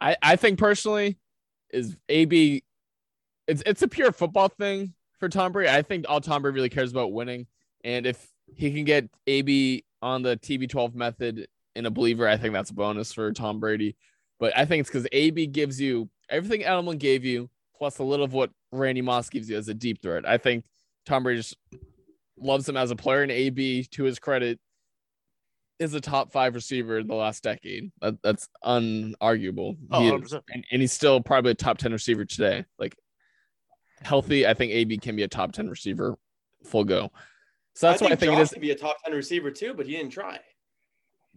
I I think personally is AB it's it's a pure football thing for Tom Brady. I think all Tom Brady really cares about winning. And if he can get AB on the TB12 method in a believer, I think that's a bonus for Tom Brady. But I think it's because AB gives you everything Edelman gave you, plus a little of what Randy Moss gives you as a deep threat. I think Tom Brady just loves him as a player, and AB, to his credit, is a top five receiver in the last decade. That, that's unarguable. Oh, He is. And, and he's still probably a top 10 receiver today. Like healthy, I think AB can be a top 10 receiver full go. So that's I why I think think Josh it is. could be a top ten receiver too, but he didn't try.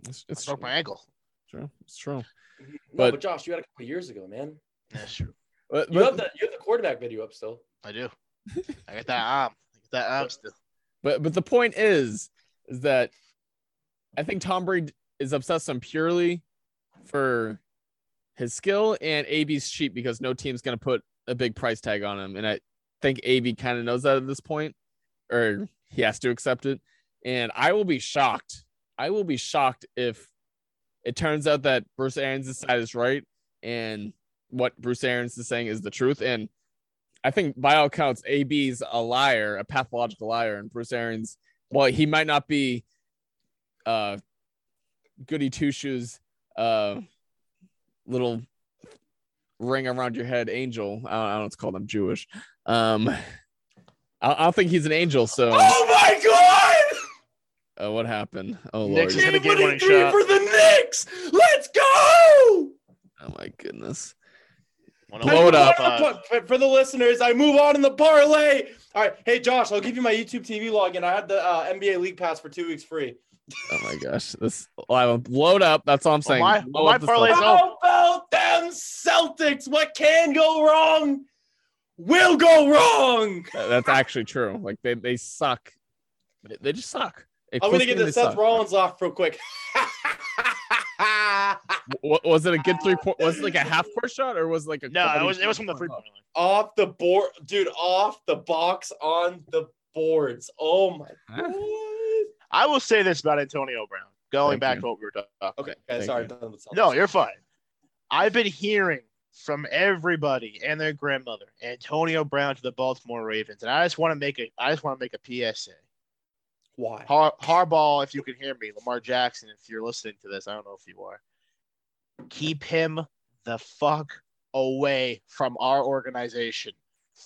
It's, it's Broke my ankle. true. It's true. No, But- but, Josh, you had a couple years ago, man. That's true. But, You have the you have the quarterback video up still. I do. I got that arm. I got that arm still. But but the point is, is that I think Tom Brady is obsessed on purely for his skill, and AB's cheap because no team's gonna put a big price tag on him, and I think AB kind of knows that at this point, or he has to accept it. And I will be shocked. I will be shocked if it turns out that Bruce Arians' side is right, and what Bruce Arians is saying is the truth. And I think by all accounts, AB's a liar, a pathological liar, and Bruce Arians, well, he might not be uh goody two shoes, uh little ring around your head angel. I don't, I don't know what's called. I'm Jewish. Um I, I don't think he's an angel. So Oh my god! uh, what happened? Oh Knicks lord. is gonna Game get winning winning three shot. for the Knicks. Let's go! Oh my goodness. One Blow over it up. five. For, for the listeners, I move on in the parlay. All right, hey Josh, I'll give you my YouTube TV login. I had the uh, NBA League Pass for two weeks free. Oh my gosh. This live load up. That's all I'm saying. my- my up parlay is stuff. How about them Celtics? What can go wrong will go wrong. That's actually true. Like they, they suck. They, they just suck. I'm gonna get Explicitly, the Seth suck. Rollins off real quick. Wa- was it a good three point? Was it like a half court shot or was it like a? No, it was it was from the three three point line. off the board, dude. Off the box on the boards. Oh my Huh? god. I will say this about Antonio Brown. Going Thank back you. To what we were talking about. Okay, okay Thank sorry. you. done with No, you're fine. I've been hearing from everybody and their grandmother, Antonio Brown to the Baltimore Ravens, and I just want to make a I just want to make a PSA. Why? Har- Harbaugh, if you can hear me, Lamar Jackson, if you're listening to this, I don't know if you are. Keep him the fuck away from our organization.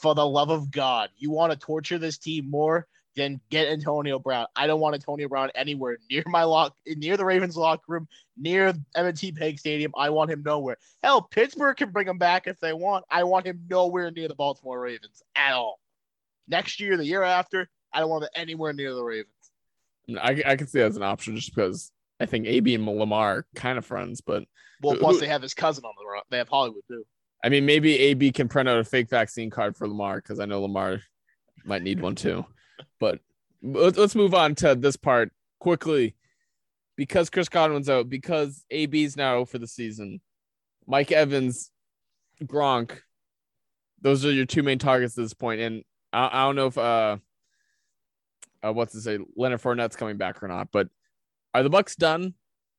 For the love of God, you want to torture this team more? Then get Antonio Brown. I don't want Antonio Brown anywhere near my lock, near the Ravens locker room, near M&T Bank Stadium. I want him nowhere. Hell, Pittsburgh can bring him back if they want. I want him nowhere near the Baltimore Ravens at all. Next year, the year after, I don't want him anywhere near the Ravens. I, I can see that as an option just because I think AB and Lamar are kind of friends, but Well, Who- plus they have his cousin on the run. They have Hollywood too. I mean maybe AB can print out a fake vaccine card for Lamar because I know Lamar might need one too. But let's, let's move on to this part quickly because Chris Godwin's out, because AB's now for the season. Mike Evans, Gronk, those are your two main targets at this point. And I, I don't know if uh, uh what's to say Leonard Fournette's coming back or not, but are the Bucs done?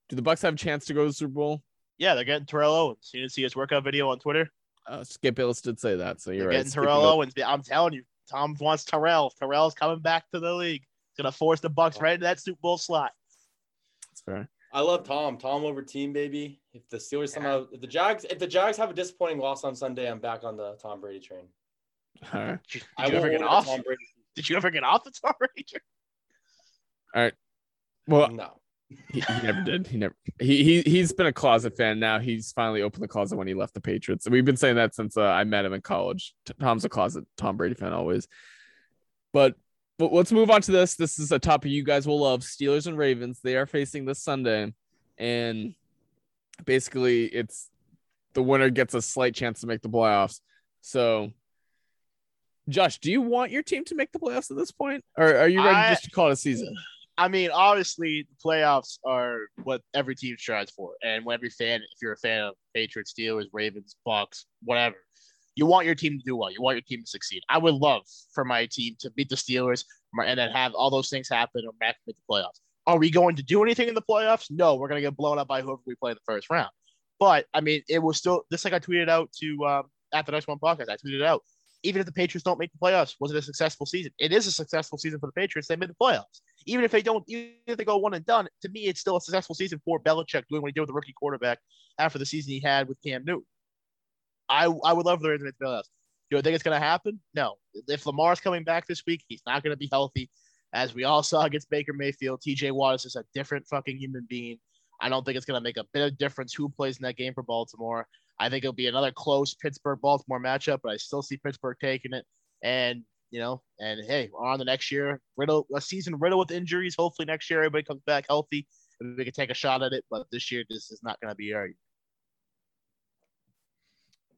Do the Bucs have a chance to go to the Super Bowl? Yeah, they're getting Terrell Owens. You didn't see his workout video on Twitter? Uh, Skip Bayless did say that, so you're They're right. getting Skip Terrell Bayless- Owens. I'm telling you, Tom wants Terrell. Terrell's coming back to the league. He's gonna force the Bucs right into that Super Bowl slot. That's fair. I love Tom. Tom over team, baby. If the Steelers somehow, if the Jags, if the Jags have a disappointing loss on Sunday, I'm back on the Tom Brady train. All right. Did you, did you ever get off? Did you ever get off the Tom Brady? train? All right. Well, No. He, he never did. He never. He he he's been a closet fan now. He's finally opened the closet when he left the Patriots. And we've been saying that since uh, I met him in college. Tom's a closet Tom Brady fan always. But but let's move on to this. This is a topic you guys will love. Steelers and Ravens. They are facing this Sunday, and basically it's the winner gets a slight chance to make the playoffs. So. Josh, do you want your team to make the playoffs at this point, or are you ready I- just to call it a season? I mean, obviously, the playoffs are what every team strives for, and when every fan, if you're a fan of Patriots, Steelers, Ravens, Bucs, whatever, you want your team to do well. You want your team to succeed. I would love for my team to beat the Steelers and then have all those things happen or back make the playoffs. Are we going to do anything in the playoffs? No, we're going to get blown up by whoever we play in the first round. But I mean, it was still just like I tweeted out to um, at the next one podcast. I tweeted it out even if the Patriots don't make the playoffs, was it a successful season? It is a successful season for the Patriots. They made the playoffs. Even if they don't, even if they go one and done, to me, it's still a successful season for Belichick doing what he did with the rookie quarterback after the season he had with Cam Newton. I I would love for them to make the playoffs. Do I think it's going to happen? No. If Lamar's coming back this week, he's not going to be healthy. As we all saw against Baker Mayfield, TJ Watt is just a different fucking human being. I don't think it's going to make a bit of difference who plays in that game for Baltimore. I think it'll be another close Pittsburgh Baltimore matchup, but I still see Pittsburgh taking it. And you know, and hey, on the next year. Riddle a season riddle with injuries. Hopefully next year everybody comes back healthy and we can take a shot at it. But this year, this is not going to be our.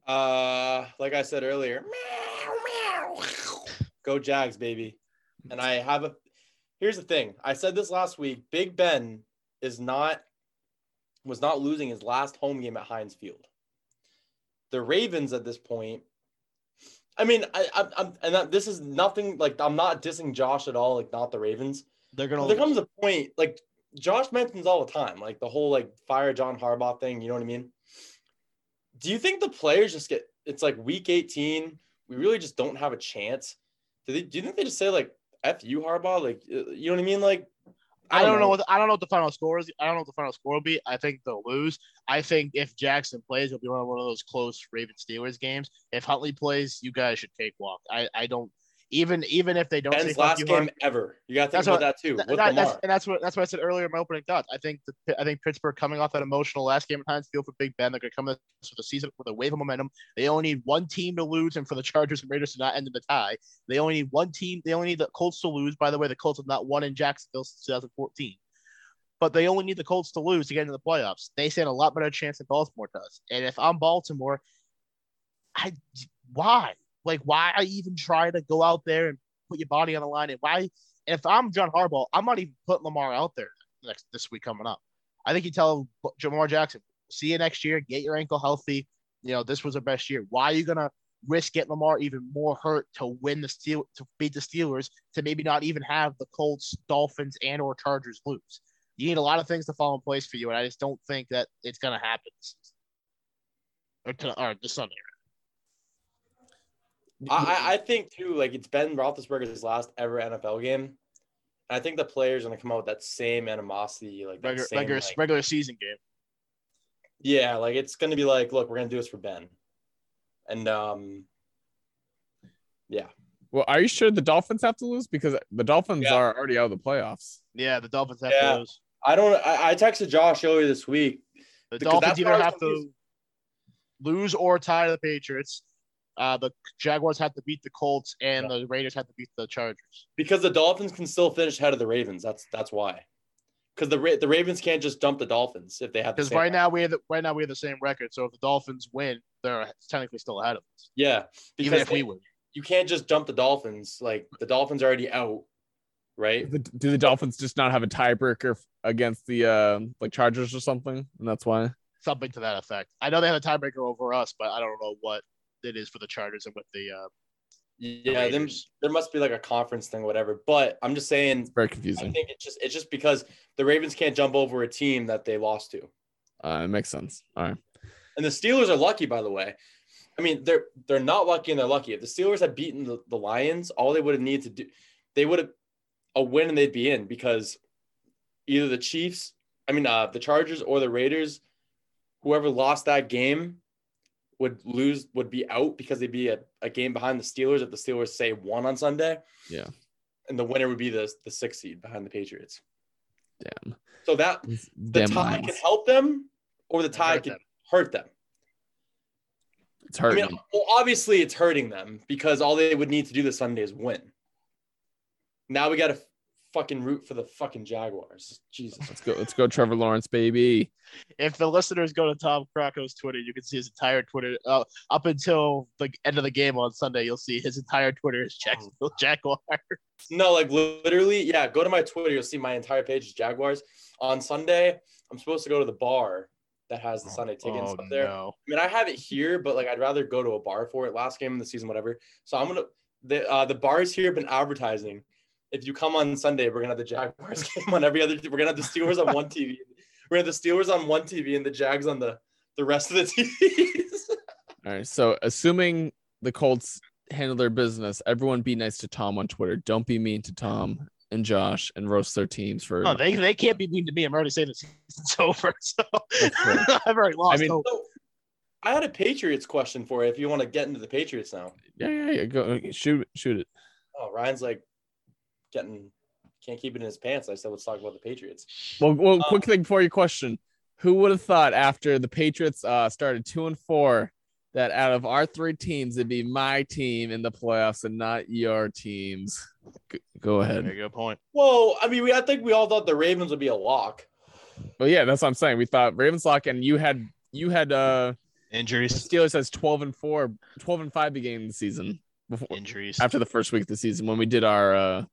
Uh, like I said earlier, go Jags, baby. And I have a. Here's the thing. I said this last week. Big Ben is not was not losing his last home game at Heinz Field. The Ravens at this point. I mean, I, I, I'm, and that, this is nothing like I'm not dissing Josh at all. Like, not the Ravens. They're gonna. there comes a point, like Josh mentions all the time, like the whole like fire John Harbaugh thing. You know what I mean? Do you think the players just get? It's like week 18. We really just don't have a chance. Do they? Do you think they just say like "f you Harbaugh"? Like, you know what I mean? Like, I don't know what I don't know what the final score is. I don't know what the final score will be. I think they'll lose. I think if Jackson plays, it'll be one of one of those close Raven Steelers games. If Huntley plays, you guys should take walk. I, I don't even even if they don't Ben's last you, game Harm- ever. You got to think That's about what- that too. Th- that- that's, and that's what that's what I said earlier in my opening thoughts. I think the, I think Pittsburgh coming off that emotional last game at Heinz Field for Big Ben, they're going to come in for the season with a wave of momentum. They only need one team to lose, and for the Chargers and Raiders to not end in the tie. They only need one team. They only need the Colts to lose. By the way, the Colts have not won in Jacksonville since 2014. But they only need the Colts to lose to get into the playoffs. They stand a lot better chance than Baltimore does. And if I'm Baltimore, I why like why I even try to go out there and put your body on the line and why if I'm John Harbaugh, I'm not even putting Lamar out there next this week coming up. I think you tell Lamar Jackson, see you next year, get your ankle healthy. You know, this was our best year. Why are you gonna risk getting Lamar even more hurt to win the steel to beat the Steelers to maybe not even have the Colts, Dolphins, and or Chargers lose? You need a lot of things to fall in place for you, and I just don't think that it's gonna happen. this season. Or, to, or this Sunday. I, I- I think too, like it's Ben Roethlisberger's last ever NFL game. And I think the players are gonna come out with that same animosity, like that Regular, same, regular, like- regular season game. yeah, like it's gonna be like, look, we're gonna do this for Ben, and um, yeah, Well, are you sure the Dolphins have to lose because the Dolphins Yeah. are already out of the playoffs? Yeah, the Dolphins have Yeah. to lose. I don't. I, I texted Josh earlier this week. The Dolphins either where I was have to confused. lose or tie the Patriots. Uh, the Jaguars have to beat the Colts, and Yeah. the Raiders have to beat the Chargers. because the Dolphins can still finish ahead of the Ravens. That's that's why. Because the Ra- the Ravens can't just dump the Dolphins if they have. the Because same right record. now we have the, right now we have the same record. So if the Dolphins win, they're technically still ahead of us, yeah, even because if we win. you can't just dump the Dolphins. Like the Dolphins are already out, right? The- Do the Dolphins just not have a tiebreaker against the uh, like Chargers or something, and that's why? Something to that effect. I know they have a tiebreaker over us, but I don't know what it is for the Chargers and with the uh, Yeah, then Raiders. there must be like a conference thing, whatever. But I'm just saying, Very confusing. I think it's just it's just because the Ravens can't jump over a team that they lost to, Uh, it makes sense. All right. and the Steelers are lucky, by the way. I mean, they're they're not lucky and they're lucky. If the Steelers had beaten the, the Lions, all they would have needed to do, they would have a win and they'd be in because either the Chiefs, I mean, uh, the Chargers or the Raiders, whoever lost that game would lose, would be out because they'd be a, a game behind the Steelers if the Steelers say won on Sunday. Yeah. And the winner would be the the sixth seed behind the Patriots. Damn. So that the Damn tie Lions. can help them, or the tie hurt can them. hurt them. It's I hurting. mean, well, obviously it's hurting them because all they would need to do this Sunday is win. Now we got to fucking root for the fucking Jaguars. Jesus. let's go. Let's go, Trevor Lawrence, baby. if the listeners go to Tom Krako's Twitter, you can see his entire Twitter uh, up until the end of the game on Sunday. You'll see his entire Twitter is Jacksonville Jaguar. No, like literally, yeah. Go to my Twitter. You'll see my entire page is Jaguars. On Sunday, I'm supposed to go to the bar that has the Sunday tickets Oh up there. no! I mean, I have it here, but like I'd rather go to a bar for it. Last game of the season, whatever. So I'm gonna the uh, the bars here have been advertising. If you come on Sunday, we're gonna have the Jaguars game on every other. We're gonna have the Steelers on one TV. We're gonna have the Steelers on one TV and the Jags on the the rest of the TVs. All right. So, assuming the Colts handle their business, everyone be nice to Tom on Twitter. Don't be mean to Tom and Josh and roast their teams for. No, they, they can't be mean to me. I'm already saying the season's over, so. I've already lost. I mean- hope. so, I had a Patriots question for you. If you want to get into the Patriots now. yeah, yeah, yeah. Go shoot, shoot it. Oh, Ryan's like getting can't keep it in his pants. I said let's talk about the Patriots. Well, well, Um, quick thing before your question: Who would have thought after the Patriots uh, started two and four that out of our three teams, it'd be my team in the playoffs and not your teams? Go ahead. Very good point. Well, I mean, we I think we all thought the Ravens would be a lock. Well, yeah, that's what I'm saying. We thought Ravens lock, and you had you had uh Injuries. Steelers as 12 and 4, 12 and 5 beginning of the season before Injuries. after the first week of the season when we did our uh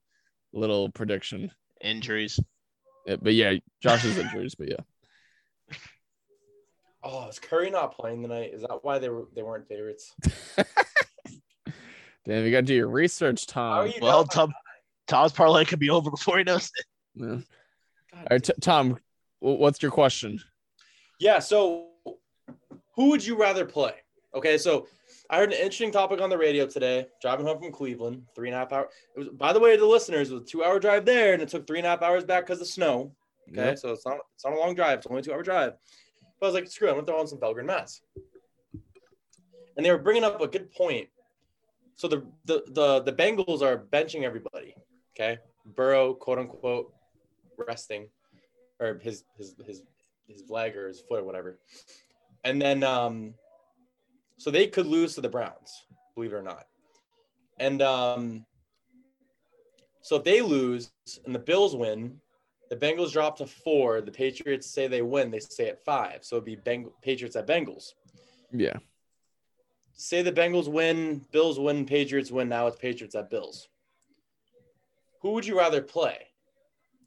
little prediction. Injuries. Yeah, but yeah, Josh's injuries, but yeah. Oh, is Curry not playing tonight? Is that why they were they weren't favorites? Damn, you got to do your research, Tom. you Well, not- Tom, Tom's parlay could be over before he knows it. Yeah. God All right, t- Tom, what's your question? Yeah. So, who would you rather play? Okay. So, I heard an interesting topic on the radio today. Driving home from Cleveland, three and a half hour. It was, by the way, to the listeners, it was a two-hour drive there, and it took three and a half hours back because of snow. Okay, Yep. so it's not it's not a long drive. It's only a two-hour drive. But I was like, screw it, I'm gonna throw on some Belgrade Mass. And they were bringing up a good point. So the the the the Bengals are benching everybody. Okay, Burrow, quote unquote, resting, or his his his his leg or his foot or whatever. And then um, so they could lose to the Browns, believe it or not. And um, so if they lose and the Bills win, the Bengals drop to four. The Patriots say they win, they stay at five. So it'd be Beng- Patriots at Bengals. Yeah. Say the Bengals win, Bills win, Patriots win. Now it's Patriots at Bills. Who would you rather play?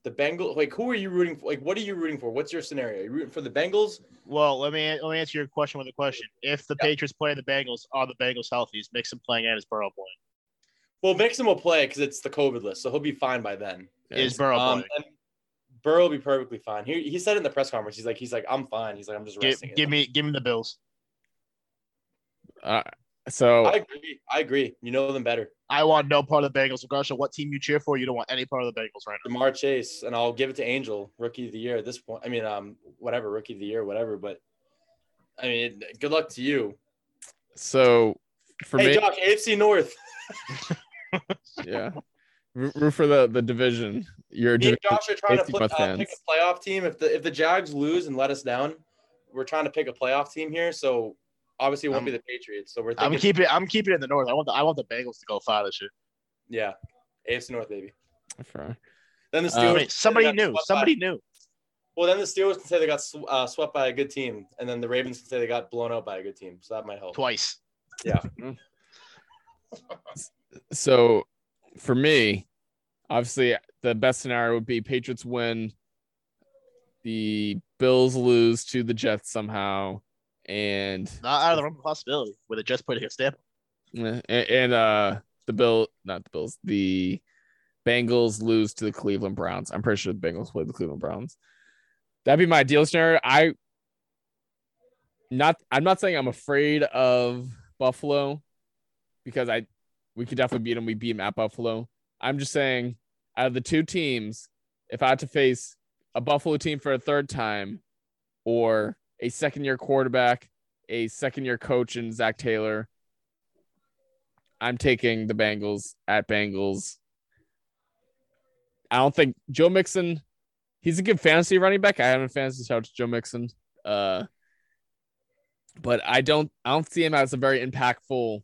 The Bengals. Like, who are you rooting for? Like, what are you rooting for? What's your scenario? Are you rooting for the Bengals? Well, let me let me answer your question with a question. If the Yeah. Patriots play the Bengals, are the Bengals healthy? Is Mixon playing and is Burrow playing? Well, Mixon will play because it's the COVID list, so he'll be fine by then. Is Burrow Um, playing? Burrow will be perfectly fine. He, he said in the press conference, he's like, he's like, I'm fine. He's like, I'm just Give, resting. it." give me give me the Bills. Uh, so I agree. I agree. You know them better. I want no part of the Bengals. Regardless of what team you cheer for, you don't want any part of the Bengals right now. Ja'Marr Chase, and I'll give it to Angel, rookie of the year at this point. I mean, um, whatever, rookie of the year, whatever. But I mean, good luck to you. so for hey, me, Josh, AFC North. yeah. Root for the the division. Your Me and. Josh are trying to uh, pick a playoff team. If the if the Jags lose and let us down, we're trying to pick a playoff team here. So obviously, it won't I'm- be the Patriots. So we're I'm keeping I'm keeping it in the North. I want the I want the Bengals to go far this year. yeah, AFC North, baby. Fair. Then the Uh, Steelers. Somebody, can say somebody they got new. Somebody by- new. well, then the Steelers can say they got sw- uh, swept by a good team, and then the Ravens can say they got blown out by a good team. So that might help. Twice. Yeah. so for me, obviously the best scenario would be Patriots win, the Bills lose to the Jets somehow, and Not out of the realm of possibility with it just put against Tampa. and, and uh the Bill not the Bills, the Bengals lose to the Cleveland Browns. I'm pretty sure the Bengals play the Cleveland Browns. That'd be my ideal scenario. I not I'm not saying I'm afraid of Buffalo because I we could definitely beat them. We beat them at Buffalo. I'm just saying out of the two teams, if I had to face a Buffalo team for a third time or a second year quarterback, a second year coach in Zac Taylor, I'm taking the Bengals at Bengals. I don't think Joe Mixon, he's a good fantasy running back. I haven't fantasy shout to Joe Mixon. Uh, but I don't I don't see him as a very impactful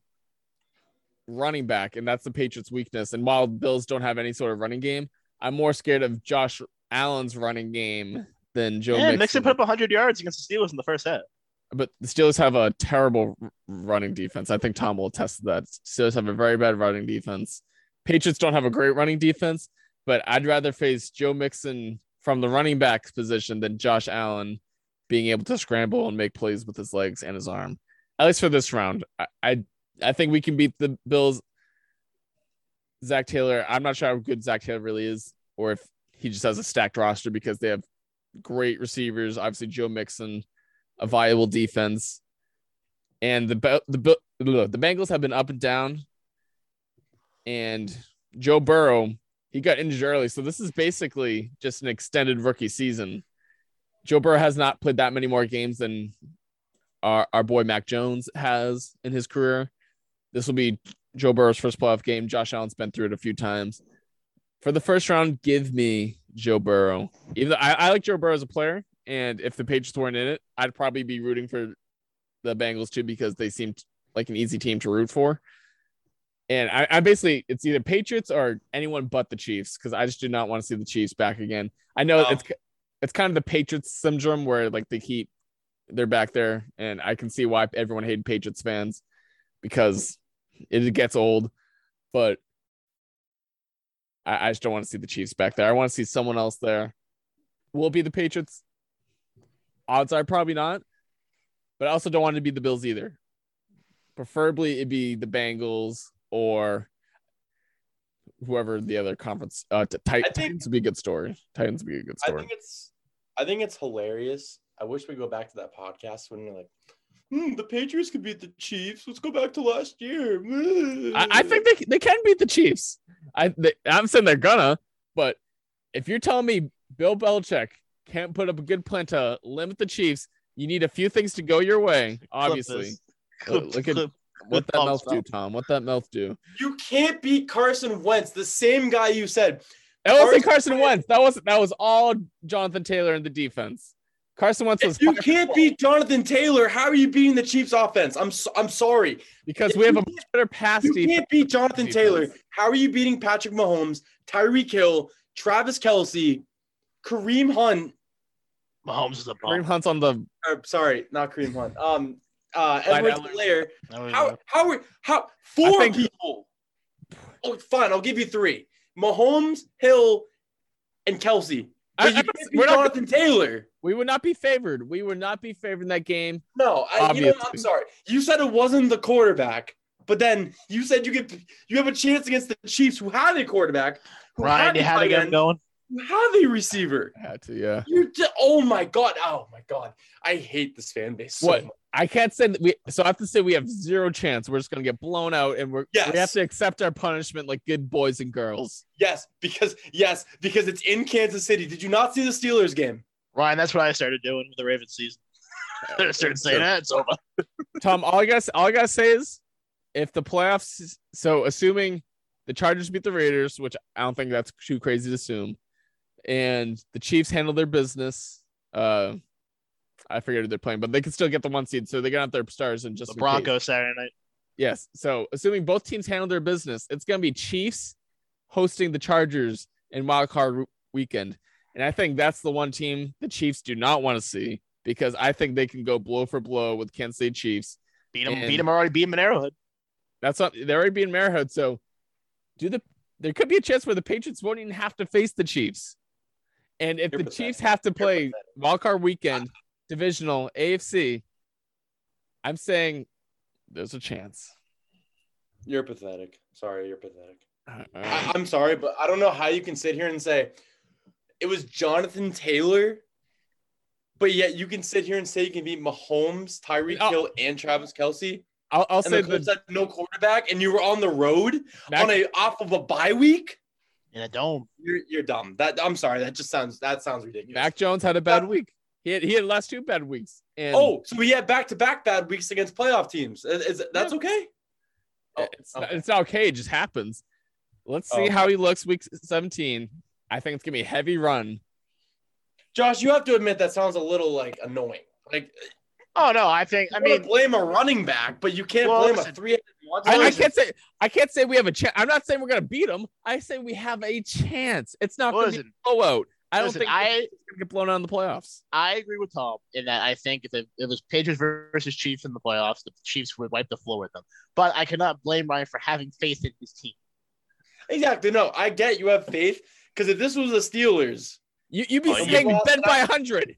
running back, and that's the Patriots' weakness. And while Bills don't have any sort of running game, I'm more scared of Josh Allen's running game than Joe yeah, Mixon. Mixon put up 100 yards against the Steelers in the first half. but the Steelers have a terrible running defense. I think Tom will attest to that. Steelers have a very bad running defense. Patriots don't have a great running defense, but I'd rather face Joe Mixon from the running backs position than Josh Allen being able to scramble and make plays with his legs and his arm. At least for this round, I I, I think we can beat the Bills. Zac Taylor, I'm not sure how good Zac Taylor really is, or if he just has a stacked roster because they have great receivers. Obviously, Joe Mixon, a viable defense, and the the the Bengals have been up and down. And Joe Burrow, he got injured early, so this is basically just an extended rookie season. Joe Burrow has not played that many more games than our, our boy Mac Jones has in his career. This will be Joe Burrow's first playoff game. Josh Allen's been through it a few times. For the first round, give me Joe Burrow. Even though I, I like Joe Burrow as a player, and if the Patriots weren't in it, I'd probably be rooting for the Bengals too because they seemed like an easy team to root for. And I, I basically it's either Patriots or anyone but the Chiefs because I just do not want to see the Chiefs back again. I know Um, it's it's kind of the Patriots syndrome where like they keep they're back there, and I can see why everyone hated Patriots fans because it gets old. But I, I just don't want to see the Chiefs back there. I want to see someone else there. Will it be the Patriots? Odds are probably not, but I also don't want it to be the Bills either. Preferably, it'd be the Bengals or whoever the other conference. Uh, t- Tit- I think- Titans would be a good story. Titans would be a good story. I think it's I think it's hilarious. I wish we go back to that podcast when you're like, hmm, the Patriots could beat the Chiefs. Let's go back to last year. I, I think they, they can beat the Chiefs. I they, I'm saying they're gonna, but if you're telling me Bill Belichick can't put up a good plan to limit the Chiefs, you need a few things to go your way. Obviously, this. Look- Clip- look at- clip- what that mouth do. Tom? What that mouth do? you can't beat Carson Wentz, the same guy you said. That wasn't Carson Carson Wentz- Wentz. That was that was all Jonathan Taylor and the defense. Carson Wentz was If you can't beat Jonathan Taylor, how are you beating the Chiefs offense? I'm so, I'm sorry. because if we have a much better pass You defense. can't beat Jonathan. Taylor. How are you beating Patrick Mahomes, Tyreek Hill, Travis Kelce, Kareem Hunt? Mahomes is a Kareem. Hunt's on the Or, sorry, not Kareem Hunt. Um, uh, Clyde Edward Edwards. Blair. How how are how four think- people? Oh, fine. I'll give you three: Mahomes, Hill, and Kelce. I- you I- can't we're not- Jonathan Taylor. we would not be favored. We would not be favored in that game. No, I, you know, I'm sorry. You said it wasn't the quarterback, but then you said you could you have a chance against the Chiefs, who had a quarterback, who Ryan, had you a had to tight get him end, going. Who have a receiver. I had to, yeah. You're just, oh my god, oh my god, I hate this fan base. So What? much. I can't say that we. So I have to say we have zero chance. We're just gonna get blown out, and we're we have to accept our punishment like good boys and girls. Yes, because yes, because it's in Kansas City. Did you not see the Steelers game? Ryan, that's what I started doing with the Ravens season. I started saying that it's over. Tom, all I gotta all I gotta say is, if the playoffs, so assuming the Chargers beat the Raiders, which I don't think that's too crazy to assume, and the Chiefs handle their business, uh, I forget who they're playing, but they can still get the one seed, so they're gonna have their stars and just The. Broncos Saturday night. Yes. So assuming both teams handle their business, it's going to be Chiefs hosting the Chargers in wild card weekend. And I think that's the one team the Chiefs do not want to see because I think they can go blow for blow with Kansas City Chiefs. Beat them, And- beat them already. Beat him in Arrowhead. That's not they're already being Marrowhead. So do the there could be a chance where the Patriots won't even have to face the Chiefs. And if You're the pathetic. Chiefs have to play pathetic. wild card weekend, divisional, AFC, I'm saying there's a chance. You're pathetic. Sorry, you're pathetic. Uh, I, I'm sorry, but I don't know how you can sit here and say it was Jonathan Taylor, but yet you can sit here and say you can beat Mahomes, Tyreek Oh. Hill, and Travis Kelce, I'll, I'll and say the the no quarterback, and you were on the road Mac- on a off of a bye week. In a dome. You're you're dumb. That I'm sorry. That just sounds that sounds ridiculous. Mac Jones had a bad week. He had he had last two bad weeks. And oh, so we had back to back bad weeks against playoff teams. Is, is that's okay? Oh, it's, okay. not, it's not okay. It just happens. Let's see Oh. how he looks week 17. I think it's gonna be a heavy run. Josh, you have to admit that sounds a little like annoying. Like Oh no, I think. I I mean, mean, blame a running back, but you can't Well, blame listen, a three. I, I can't say I can't say we have a chance. I'm not saying we're gonna beat them. I say we have a chance. It's not gonna be listen, a blowout. I don't listen, think I it's gonna get blown out in the playoffs. I agree with Tom in that I think if it, it was Patriots versus Chiefs in the playoffs, the Chiefs would wipe the floor with them. But I cannot blame Ryan for having faith in his team. Exactly. No, I get you have faith because if this was the Steelers, You you'd be Oh, you saying lost bet by that- hundred.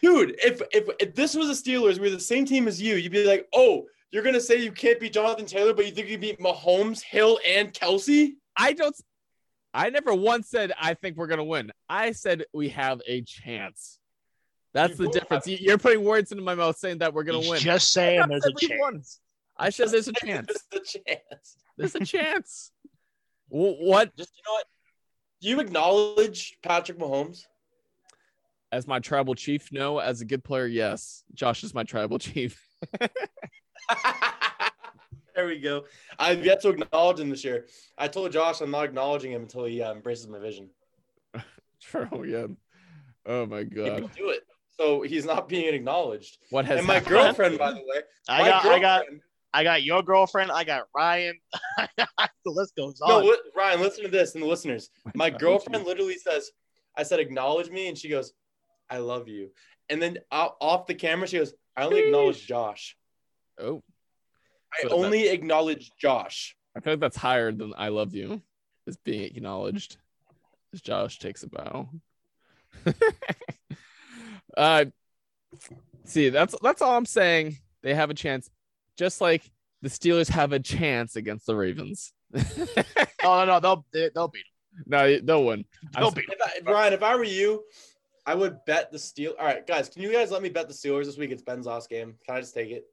dude, if, if if this was the Steelers, we are the same team as you, you'd be like, oh, you're gonna say you can't beat Jonathan Taylor, but you think you beat Mahomes, Hill, and Kelce? I don't. I never once said I think we're gonna win. I said we have a chance. That's You the difference. have- You- You're putting words into my mouth saying that we're gonna He's win. just saying there's a we won. chance. I said there's a chance. There's a chance. There's a chance. What? Just you know what? Do you acknowledge Patrick Mahomes? As my tribal chief, no. As a good player, yes. Josh is my tribal chief. there we go. I've yet to acknowledge him this year. I told Josh I'm not acknowledging him until he uh, embraces my vision. Oh yeah. Oh my god. do it. So he's not being acknowledged. What has and my happened? girlfriend, by the way, I got, I got, I got your girlfriend. I got Ryan. the list goes No, on. li- Ryan, listen to this and the listeners. My girlfriend literally says, I said, acknowledge me. And she goes, I love you. And then out, off the camera, she goes, I only acknowledge Josh. Oh, I So that- only acknowledge Josh. I feel like that's higher than I love you is being acknowledged. As Josh takes a bow. uh see, that's that's all I'm saying. They have a chance, just like the Steelers have a chance against the Ravens. No, no, no. They'll they, they'll beat no, no one. them. I'm They'll s- beat them. If I, Brian, if I were you, I would bet the Steel. All right, guys, can you guys let me bet the Steelers this week? It's Ben's last game. Can I just take it?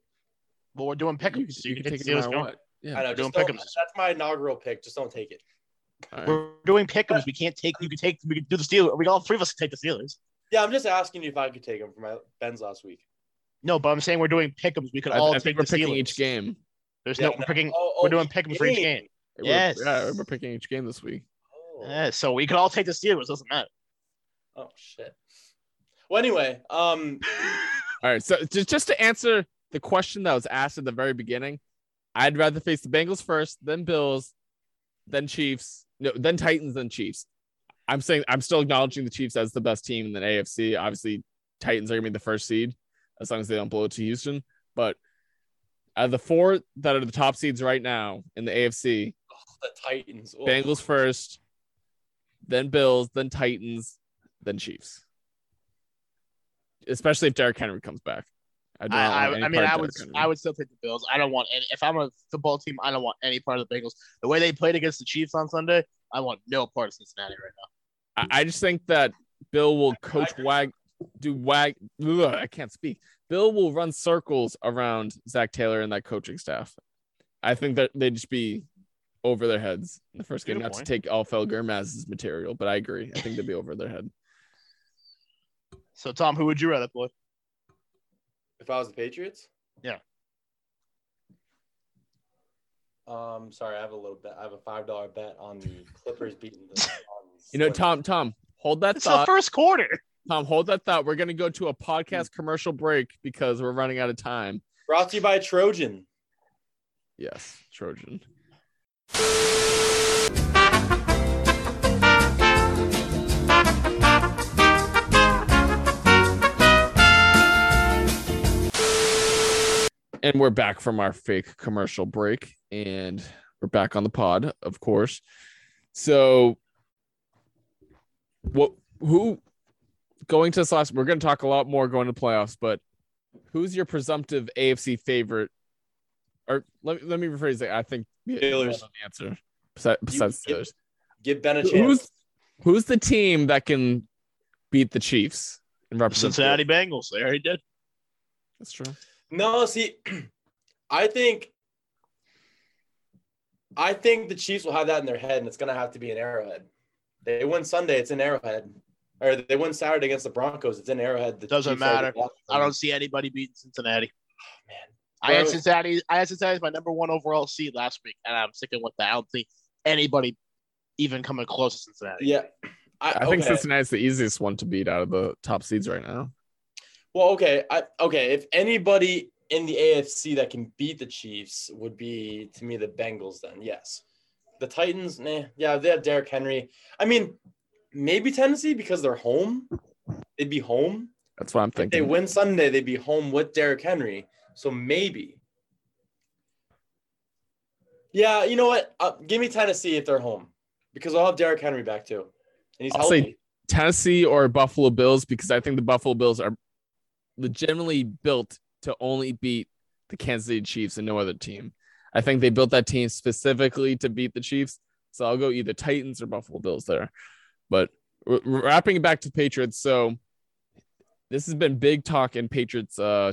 But we're doing You, pick'ems, so you, you can can take take the it Steelers. no matter going. what. Yeah. I know. doing Just don't, pick'ems. that's my inaugural pick. Just don't take it. all right. We're doing pick'ems. We can't take. You can take. We can do the Steelers. We all three of us can take the Steelers. Yeah, I'm just asking you if I could take them for my Ben's last week. No, but I'm saying we're doing pick'ems. We could I, all I take think we're the picking Steelers. each game. There's Yeah, no. We're picking. Oh, oh, we're doing each pick'ems for each game. game. We're- Yes. yeah, we're picking each game this week. Oh. Yeah, so we could all take the Steelers. Doesn't matter. oh shit. Well, anyway, um, All right. So just just to answer the question that was asked at the very beginning, I'd rather face the Bengals first, then Bills, then Chiefs, no, then Titans, then Chiefs. I'm saying I'm still acknowledging the Chiefs as the best team in the AFC. Obviously, Titans are gonna be the first seed as long as they don't blow it to Houston. But out of the four that are the top seeds right now in the AFC, oh, the Titans. Oh. Bengals first, then Bills, then Titans, then Chiefs. Especially if Derrick Henry comes back. I, I, I mean, I would, I would still take the Bills. I don't want any. If I'm a football team, I don't want any part of the Bengals. The way they played against the Chiefs on Sunday, I want no part of Cincinnati right now. I, I just think that Bill will coach wag, do wag. ugh, I can't speak. Bill will run circles around Zac Taylor and that coaching staff. I think that they'd just be over their heads in the first game. Good Not to take Alfel Gurmaz's material, but I agree. I think they'd be over their head. So, Tom, who would you rather play? If I was the Patriots? Yeah. Um, sorry, I have a little bet. I have a five dollar bet on the Clippers beating the. Suns. You know, Tom, Tom, hold that thought. It's the first quarter. Tom, hold that thought. We're gonna go to a podcast commercial break because we're running out of time. Brought to you by Trojan. Yes, Trojan. And we're back from our fake commercial break, and we're back on the pod, of course. So, what? Who? Going to this last, we're going to talk a lot more going to playoffs, but who's your presumptive AFC favorite? Or let me let me rephrase it. I think Steelers. the answer besides, besides give- Steelers. Give Ben a chance. Who's who's the team that can beat the Chiefs and represent Cincinnati Bengals. They already did. That's true. No, see, I think I think the Chiefs will have that in their head, and it's gonna have to be an Arrowhead. They win Sunday, it's in Arrowhead, or they win Saturday against the Broncos, it's in Arrowhead. The Doesn't Chiefs matter. I don't see anybody beating Cincinnati. Oh, man. I had Bro. Cincinnati. I had Cincinnati as my number one overall seed last week, and I'm sticking with that. I don't think anybody even coming close to Cincinnati. Yeah, I, I think okay. Cincinnati's the easiest one to beat out of the top seeds right now. Well, okay, I, okay. If anybody in the AFC that can beat the Chiefs would be to me the Bengals, then yes. The Titans, nah, yeah, they have Derrick Henry. I mean, maybe Tennessee because they're home. They'd be home. That's what I'm thinking. If they win Sunday, they'd be home with Derrick Henry. So maybe. Yeah, you know what? Uh, give me Tennessee if they're home because I'll have Derrick Henry back too, and he's I'll say- Tennessee or Buffalo Bills because I think the Buffalo Bills are legitimately built to only beat the Kansas City Chiefs and no other team. I think they built that team specifically to beat the Chiefs. So I'll go either Titans or Buffalo Bills there. But wrapping it back to Patriots. So this has been big talk in Patriots uh,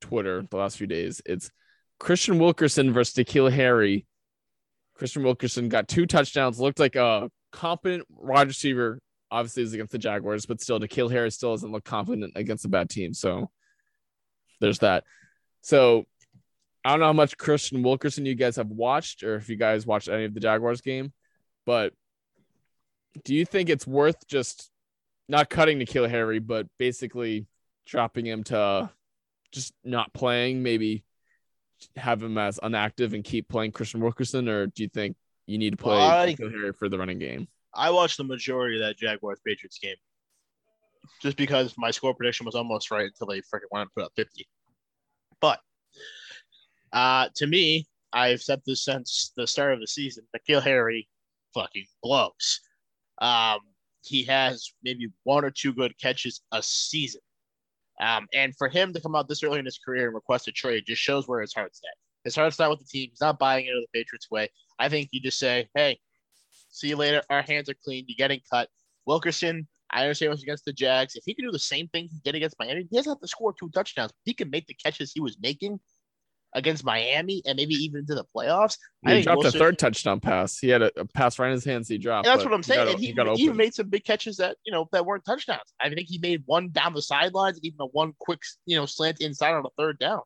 Twitter the last few days. It's Kristian Wilkerson versus N'Keal Harry. Kristian Wilkerson got two touchdowns, looked like a competent wide receiver obviously is against the Jaguars, but still, N'Keal Harris still doesn't look confident against a bad team. So there's that. So I don't know how much Kristian Wilkerson you guys have watched, or if you guys watched any of the Jaguars game, but do you think it's worth just not cutting N'Keal Harry, but basically dropping him to just not playing, maybe have him as inactive and keep playing Kristian Wilkerson, or do you think you need to play I- N'Keal Harry for the running game? I watched the majority of that Jaguars Patriots game. just because my score prediction was almost right until they freaking went and put up 50. But uh, to me, I've said this since the start of the season. N'Keal Harry fucking blows. Um, he has maybe one or two good catches a season. Um, and for him to come out this early in his career and request a trade just shows where his heart's at. His heart's not with the team. He's not buying into the Patriots way. I think you just say, hey, see you later. Our hands are clean. You're getting cut. Wilkerson, I understand was against the Jags. If he can do the same thing he did against Miami, he doesn't have to score two touchdowns. He can make the catches he was making against Miami and maybe even into the playoffs. He dropped Wilson, a third touchdown pass. He had a, a, pass right in his hands. He dropped. that's what I'm saying. Got, and he, he even made some big catches that you know that weren't touchdowns. I think he made one down the sidelines, and even a one quick you know slant inside on a third down.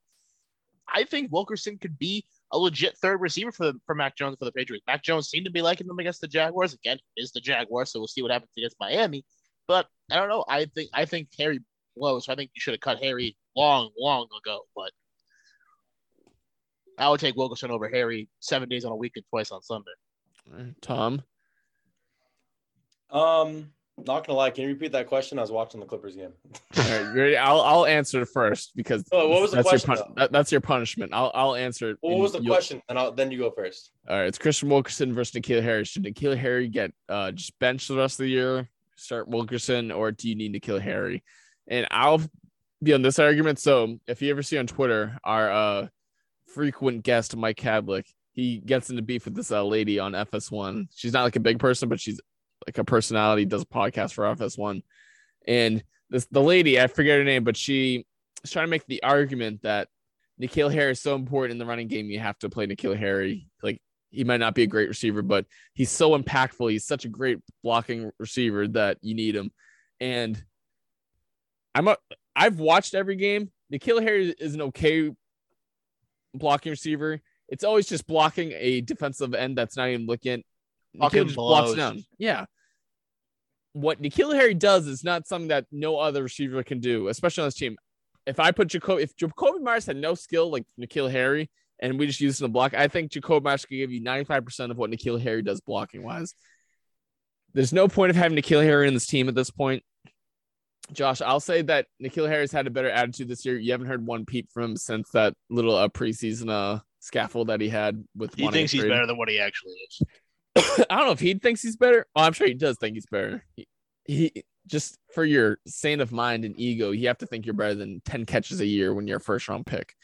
I think Wilkerson could be a legit third receiver for the, for Mac Jones for the Patriots. Mac Jones seemed to be liking them against the Jaguars. Again, is the Jaguars, so we'll see what happens against Miami. But I don't know. I think I think Harry blows. So I think you should have cut Harry long, long ago. But I would take Wilkerson over Harry seven days on a week and twice on Sunday. Tom. Um, not gonna lie, can you repeat that question? I was watching the Clippers game. All right, ready? I'll I'll answer first because oh, what was the that's question? Your pun- that, that's your punishment. I'll I'll answer it. What was the question? And I'll, then you go first. All right, it's Kristian Wilkerson versus N'Keal Harry. Should N'Keal Harry get uh just bench the rest of the year? Start Wilkerson, or do you need N'Keal Harry? And I'll be on this argument. So if you ever see on Twitter our uh frequent guest Mike Kadlick, he gets into beef with this uh, lady on FS1. She's not like a big person, but she's like a personality, does a podcast for FS1. And this the lady, I forget her name, but she is trying to make the argument that N'Keal Harry is so important in the running game. You have to play N'Keal Harry. Like he might not be a great receiver, but he's so impactful. He's such a great blocking receiver that you need him. And I'm a I've watched every game. N'Keal Harry is an okay blocking receiver. It's always just blocking a defensive end that's not even looking N'Keal just blocks down. Yeah. What N'Keal Harry does is not something that no other receiver can do, especially on this team. If I put Jakobi, if Jakobi Meyers had no skill like N'Keal Harry, and we just use it in the block, I think Jakobi Meyers can give you 95% of what N'Keal Harry does blocking wise. There's no point of having N'Keal Harry in this team at this point. Josh, I'll say that N'Keal Harry's had a better attitude this year. You haven't heard one peep from him since that little uh, preseason uh, scaffold that he had with. He thinks he's better than what he actually is. I don't know if he thinks he's better. Oh, I'm sure he does think he's better. He, he just for your sane of mind and ego, you have to think you're better than 10 catches a year when you're a first round pick.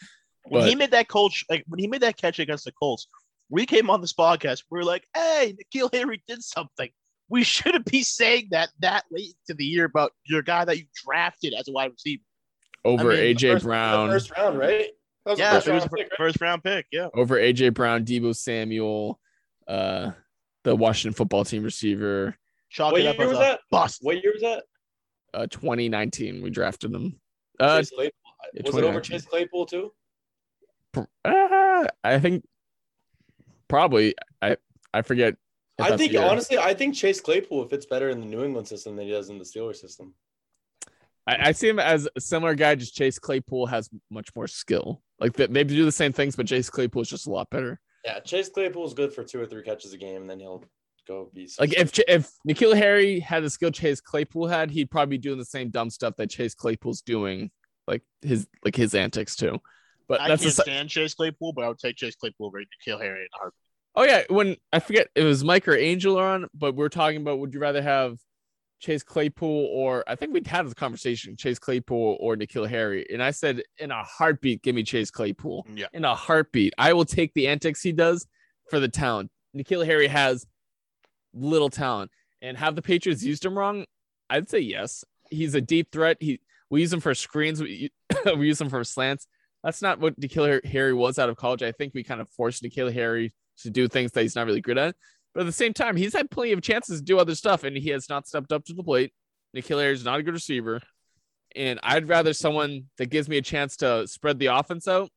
When but, he made that coach, like when he made that catch against the Colts, we came on this podcast. We are like, "Hey, N'Keal Harry did something." We shouldn't be saying that that late to the year about your guy that you drafted as a wide receiver over I mean, AJ first, Brown, first round, right? yeah, first, round pick, first round pick. Yeah, over AJ Brown, Deebo Samuel, uh, the Washington football team receiver. Chalk what year was that? Bust. What year was that? Uh, 2019. We drafted him. Uh, was it over Chase Claypool too? Uh, I think probably. I I forget. I think honestly, I think Chase Claypool fits better in the New England system than he does in the Steelers system. I, I see him as a similar guy. Just Chase Claypool has much more skill. Like that, maybe do the same things, but Chase Claypool is just a lot better. Yeah, Chase Claypool is good for two or three catches a game, and then he'll go be like if if N'Keal Harry had the skill Chase Claypool had, he'd probably be doing the same dumb stuff that Chase Claypool's doing, like his like his antics too. But I that's can't a, stand Chase Claypool, but I would take Chase Claypool over N'Keal Harry and Harvey. Oh yeah, when I forget it was Mike or Angel on, but we are talking about would you rather have Chase Claypool or I think we'd had this conversation, Chase Claypool or N'Keal Harry. And I said, in a heartbeat, give me Chase Claypool. Mm, yeah. In a heartbeat. I will take the antics he does for the talent. N'Keal Harry has little talent. And have the Patriots used him wrong? I'd say yes. He's a deep threat. He we use him for screens, we, we use him for slants. That's not what N'Keal Harry was out of college. I think we kind of forced N'Keal Harry to do things that he's not really good at. But at the same time, he's had plenty of chances to do other stuff, and he has not stepped up to the plate. Harry is not a good receiver. And I'd rather someone that gives me a chance to spread the offense out.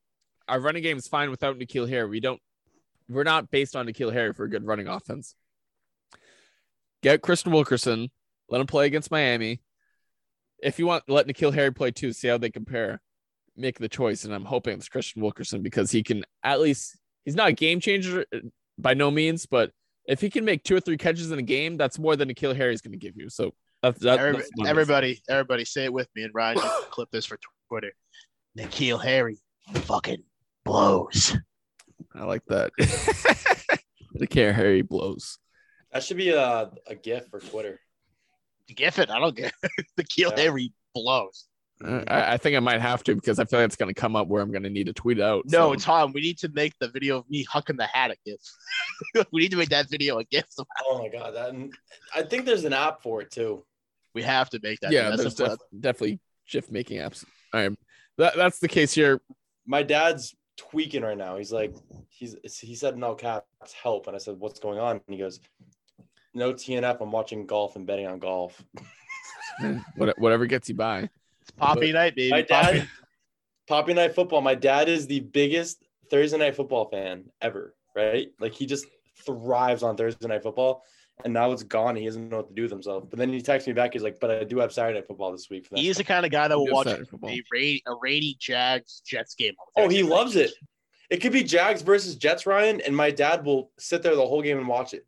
Our running game is fine without N'Keal Harry. We don't we're not based on N'Keal Harry for a good running offense. Get Kristian Wilkerson, let him play against Miami. If you want, let N'Keal Harry play too, see how they compare. Make the choice, and I'm hoping it's Kristian Wilkerson because he can at least he's not a game changer by no means, but if he can make two or three catches in a game, that's more than N'Keal Harry is going to give you. So That's, that, Every- that's what everybody, everybody, say it with me, and Ryan, you can clip this for Twitter. N'Keal Harry fucking blows. I like that. the care Harry blows. That should be a, a gift for Twitter. Gif it. I don't get N'Keal Yeah. Harry blows. Uh, I, I think I might have to because I feel like it's going to come up where I'm going to need to tweet out. No, so- Tom, we need to make the video of me hucking the hat a gif. we need to make that video a gif. Oh my god, that I think there's an app for it too. We have to make that. yeah, That's there's def- definitely GIF making apps. All right, that, that's the case here. My dad's tweaking right now. He's like, he's he said no caps help, and I said, what's going on? And he goes, no TNF. I'm watching golf and betting on golf. Whatever gets you by. It's Poppy night, baby. My dad, Poppy Night Football. My dad is the biggest Thursday Night Football fan ever. Right? Like he just thrives on Thursday Night Football, and now it's gone. He doesn't know what to do with himself. But then he texts me back. He's like, "But I do have Saturday Night Football this week." for the He's the kind of guy that will watch Saturday football. a, rainy, a rainy Jags Jets game. Oh, he Thursday loves it. It could be Jags versus Jets, Ryan, and my dad will sit there the whole game and watch it.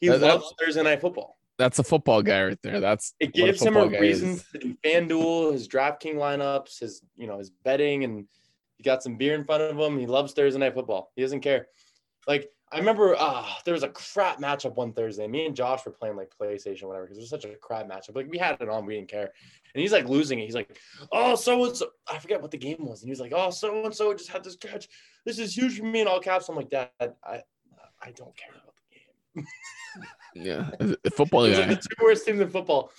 He That- loves Thursday night football. That's a football guy right there. That's It what a gives him a reason is. to do FanDuel, his DraftKings lineups, his you know his betting, and he got some beer in front of him. He loves Thursday night football. He doesn't care. Like I remember, ah, there was a crap matchup one Thursday. Me and Josh were playing like PlayStation, or whatever, because it was such a crap matchup. Like we had it on, we didn't care. And he's like losing it. He's like, oh, so and so. I forget what the game was. And he's like, oh, so and so just had this catch. This is huge for me in all caps. I'm like, Dad, I, I don't care about the. Yeah, football It like guy. the two worst teams in football.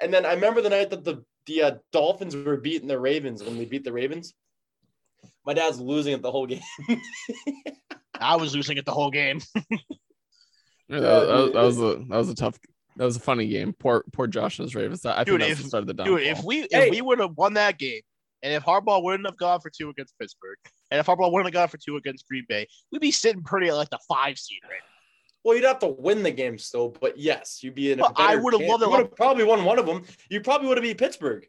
And then I remember the night that the the uh, Dolphins were beating the Ravens when they beat the Ravens. My dad's losing it the whole game. I was losing it the whole game. Yeah, that, that- that was a that was a tough. That was a funny game. Poor poor Josh and his Ravens. I think Dude, that's if- the start of the downfall. Dude, if we if Hey. we would have won that game, and if Harbaugh wouldn't have gone for two against Pittsburgh, and if Harbaugh wouldn't have gone for two against Green Bay, we'd be sitting pretty at like the five seed right well, you'd have to win the game still, but yes, you'd be in a But I would've loved it. You would have probably won one of them. You probably would have beat Pittsburgh.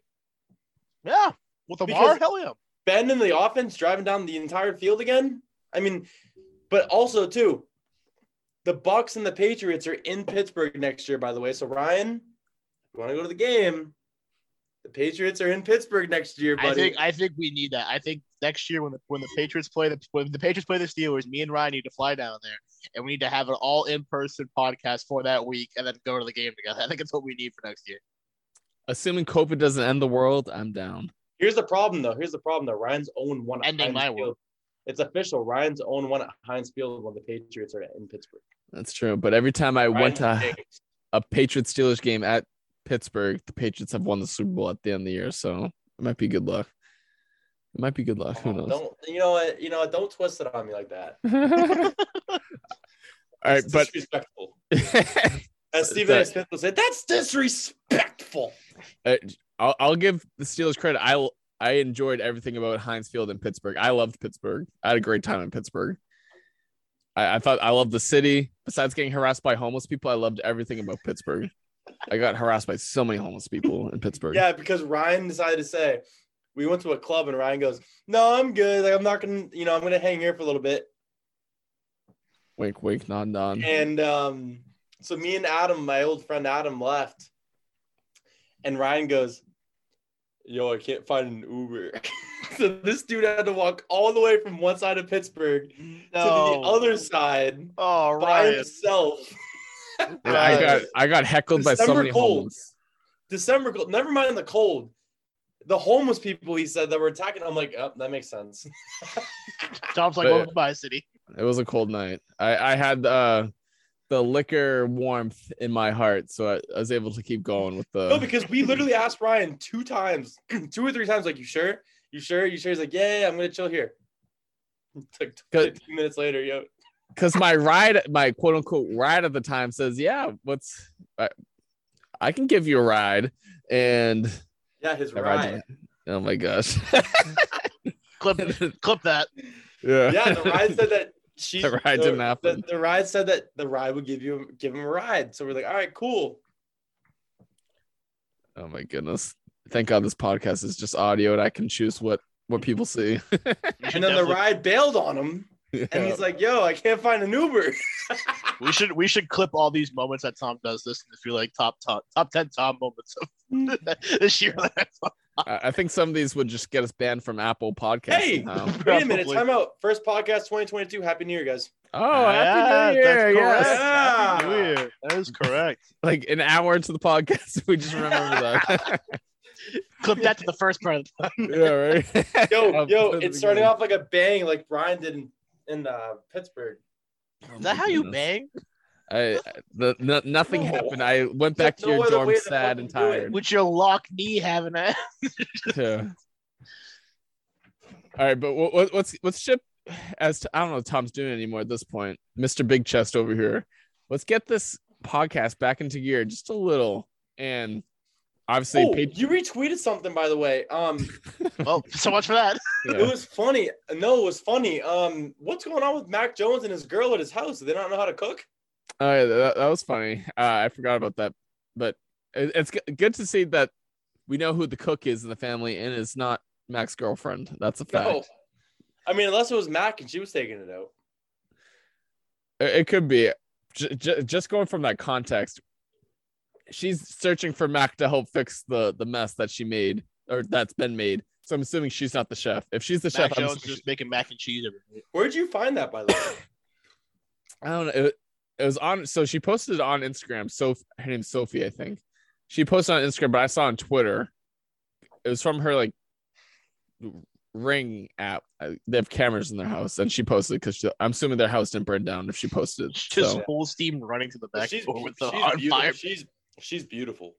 Yeah, with Lamar, Because- hell yeah. Ben in the offense driving down the entire field again. I mean, but also too, the Bucs and the Patriots are in Pittsburgh next year, by the way. So Ryan, if you want to go to the game, the Patriots are in Pittsburgh next year, buddy. I think I think we need that. I think next year when the when the Patriots play the when the Patriots play the Steelers, me and Ryan need to fly down there, and we need to have an all in person podcast for that week, and then go to the game together. I think it's what we need for next year. assuming COVID doesn't end the world, I'm down. Here's the problem, though. Here's the problem, though. Ryan's own one. Ending my world. It's official. Ryan's own one at Heinz Field when the Patriots are in Pittsburgh. That's true. But every time I went to a Patriots Steelers game at Pittsburgh, the Patriots have won the Super Bowl at the end of the year, so it might be good luck. It might be good luck. Who Oh, knows? Don't you know what? You know what? Don't twist it on me like that. All right, but disrespectful. As Stephen A. that- Smith would say, that's disrespectful. Uh, I'll, I'll give the Steelers credit. I I enjoyed everything about Heinz Field in Pittsburgh. I loved Pittsburgh. I had a great time in Pittsburgh. I, I thought I loved the city. Besides getting harassed by homeless people, I loved everything about Pittsburgh. I got harassed by so many homeless people in Pittsburgh. Yeah, because Ryan decided to say, we went to a club and Ryan goes, no, I'm good. Like, I'm not going to, you know, I'm going to hang here for a little bit. Wink, wink, nod, nod. And um, so me and Adam, my old friend Adam, left. And Ryan goes, Yo, I can't find an Uber. so this dude had to walk all the way from one side of Pittsburgh to the other side Oh, by himself. I got I got heckled by so December many cold. homeless. December cold. Never mind the cold. The homeless people he said that were attacking. I'm like, oh, that makes sense. Tom's like, But- welcome to my city. It was a cold night. I I had uh the liquor warmth in my heart, so I, I was able to keep going with the. No, because we literally asked Ryan two times, two or three times, like, you sure? You sure? You sure? He's like, yeah, yeah, I'm gonna chill here. It's like 15 minutes later, yo. because my ride, my quote unquote ride at the time says, "Yeah, what's I, I can give you a ride," and Yeah, his I ride ride. oh my gosh, Clip, clip that. yeah, Yeah, the ride said that she. The ride didn't happen. The, ride said that the ride would give you give him a ride. So we're like, all right, cool. oh my goodness. Thank God this podcast is just audio and I can choose what what people see. And then the ride bailed on him and he's like, "Yo, I can't find an Uber." We should we should clip all these moments that Tom does this and feel like top top top ten Tom moments of this year. I I think some of these would just get us banned from Apple Podcasts. hey, somehow. wait a minute, time out. First podcast 2022. Happy New Year, guys. Oh, happy New Year! that's Yes. correct. Happy New Year. That is correct. Like an hour into the podcast, we just remember that. Clip that to the first part of the time. yeah, right. Yo, yo, of the it's starting off like a bang, like Brian did in, in uh, Pittsburgh. Is that how you bang? I the no, nothing No. happened. I went back to No your other dorm sad and fucking do it. tired. With your lock knee having that. Yeah. All right, but what, what, what's what's ship as to, I don't know what Tom's doing anymore at this point. Mr. Big Chest over here. Let's get this podcast back into gear just a little. And obviously, Oh, Pat- you retweeted something by the way. Um, Well, so much for that. yeah. it was funny. No, it was funny. Um, what's going on with Mac Jones and his girl at his house? They Do they not know how to cook? Oh, yeah, that, that was funny. Uh, I forgot about that, but it, it's g- good to see that we know who the cook is in the family, and it's not Mac's girlfriend. That's a fact. No. I mean, unless it was Mac and she was taking it out. It, it could be j- j- just going from that context. She's searching for Mac to help fix the the mess that she made or that's been made. So I'm assuming she's not the chef. If she's the Mac chef, I'm Jones assuming just making mac and cheese. Where'd you find that, by the way? I don't know. It, it was on. So she posted it on Instagram. So her name's Sophie, I think. She posted on Instagram, but I saw on Twitter. It was from her like Ring app. They have cameras in their house, and she posted because I'm assuming their house didn't burn down if she posted. it. Just So full steam running to the back she's, door with the she's on fire. She's she's beautiful.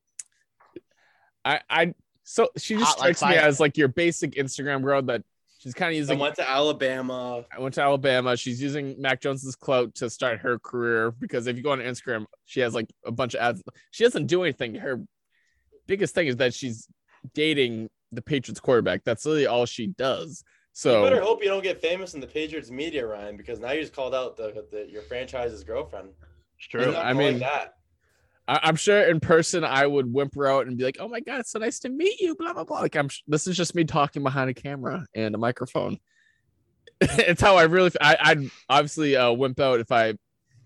I, I, so she just Hot like strikes me fire. as like your basic Instagram girl that she's kind of using. I using. went to Alabama. I went to Alabama. She's using Mac Jones's clout to start her career because if you go on Instagram, she has like a bunch of ads. She doesn't do anything. Her biggest thing is that she's dating the Patriots quarterback. That's really all she does. So you better hope you don't get famous in the Patriots media, Ryan, because now you just called out the, the your franchise's girlfriend. It's It's true. I mean- that. I, I'm sure in person I would whimper out and be like, "Oh my god, it's so nice to meet you." Blah blah blah. Like I'm. This is just me talking behind a camera and a microphone. it's how I really. I, I'd obviously uh, wimp out if I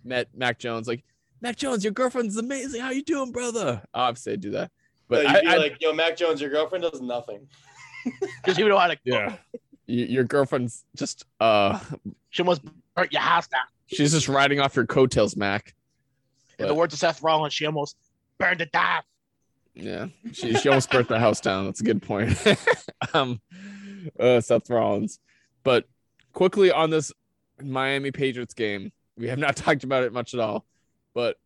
met Mac Jones. Like Mac Jones, your girlfriend's amazing. How you doing, brother? Obviously, I'd do that. But But I, you'd be I- like, yo, Mac Jones, your girlfriend does nothing. Because you know how to yeah, Y- your girlfriend's just uh, She almost burnt your house down. she's just riding off your coattails, Mac. In the words of Seth Rollins, she almost burned it down. Yeah, she she almost burnt the house down. That's a good point. um, uh, Seth Rollins, but quickly on this Miami Patriots game, we have not talked about it much at all. But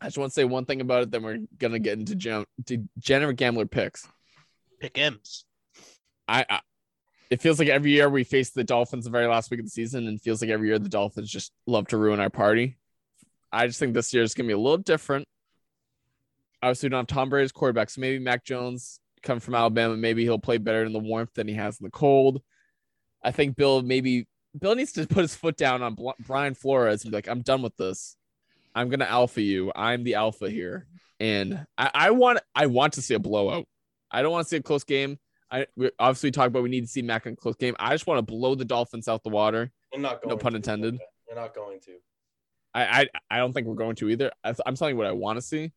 I just want to say one thing about it. Then we're gonna get into gen- degenerate gambler picks. Pick M's. I, I it feels like every year we face the Dolphins the very last week of the season, and it feels like every year the Dolphins just love to ruin our party. I just think this year is gonna be a little different. Obviously, we don't have Tom Brady's quarterback, so maybe Mac Jones come from Alabama. Maybe he'll play better in the warmth than he has in the cold. I think Bill maybe Bill needs to put his foot down on Brian Flores and be like, "I'm done with this. I'm gonna alpha you. I'm the alpha here." And I, I want I want to see a blowout. I don't want to see a close game. I we obviously talk about we need to see Mac in a close game. I just want to blow the Dolphins out the water. You're not going No pun to. intended. You're not going to. I I, I don't think we're going to either. I, I'm telling you what I want to see,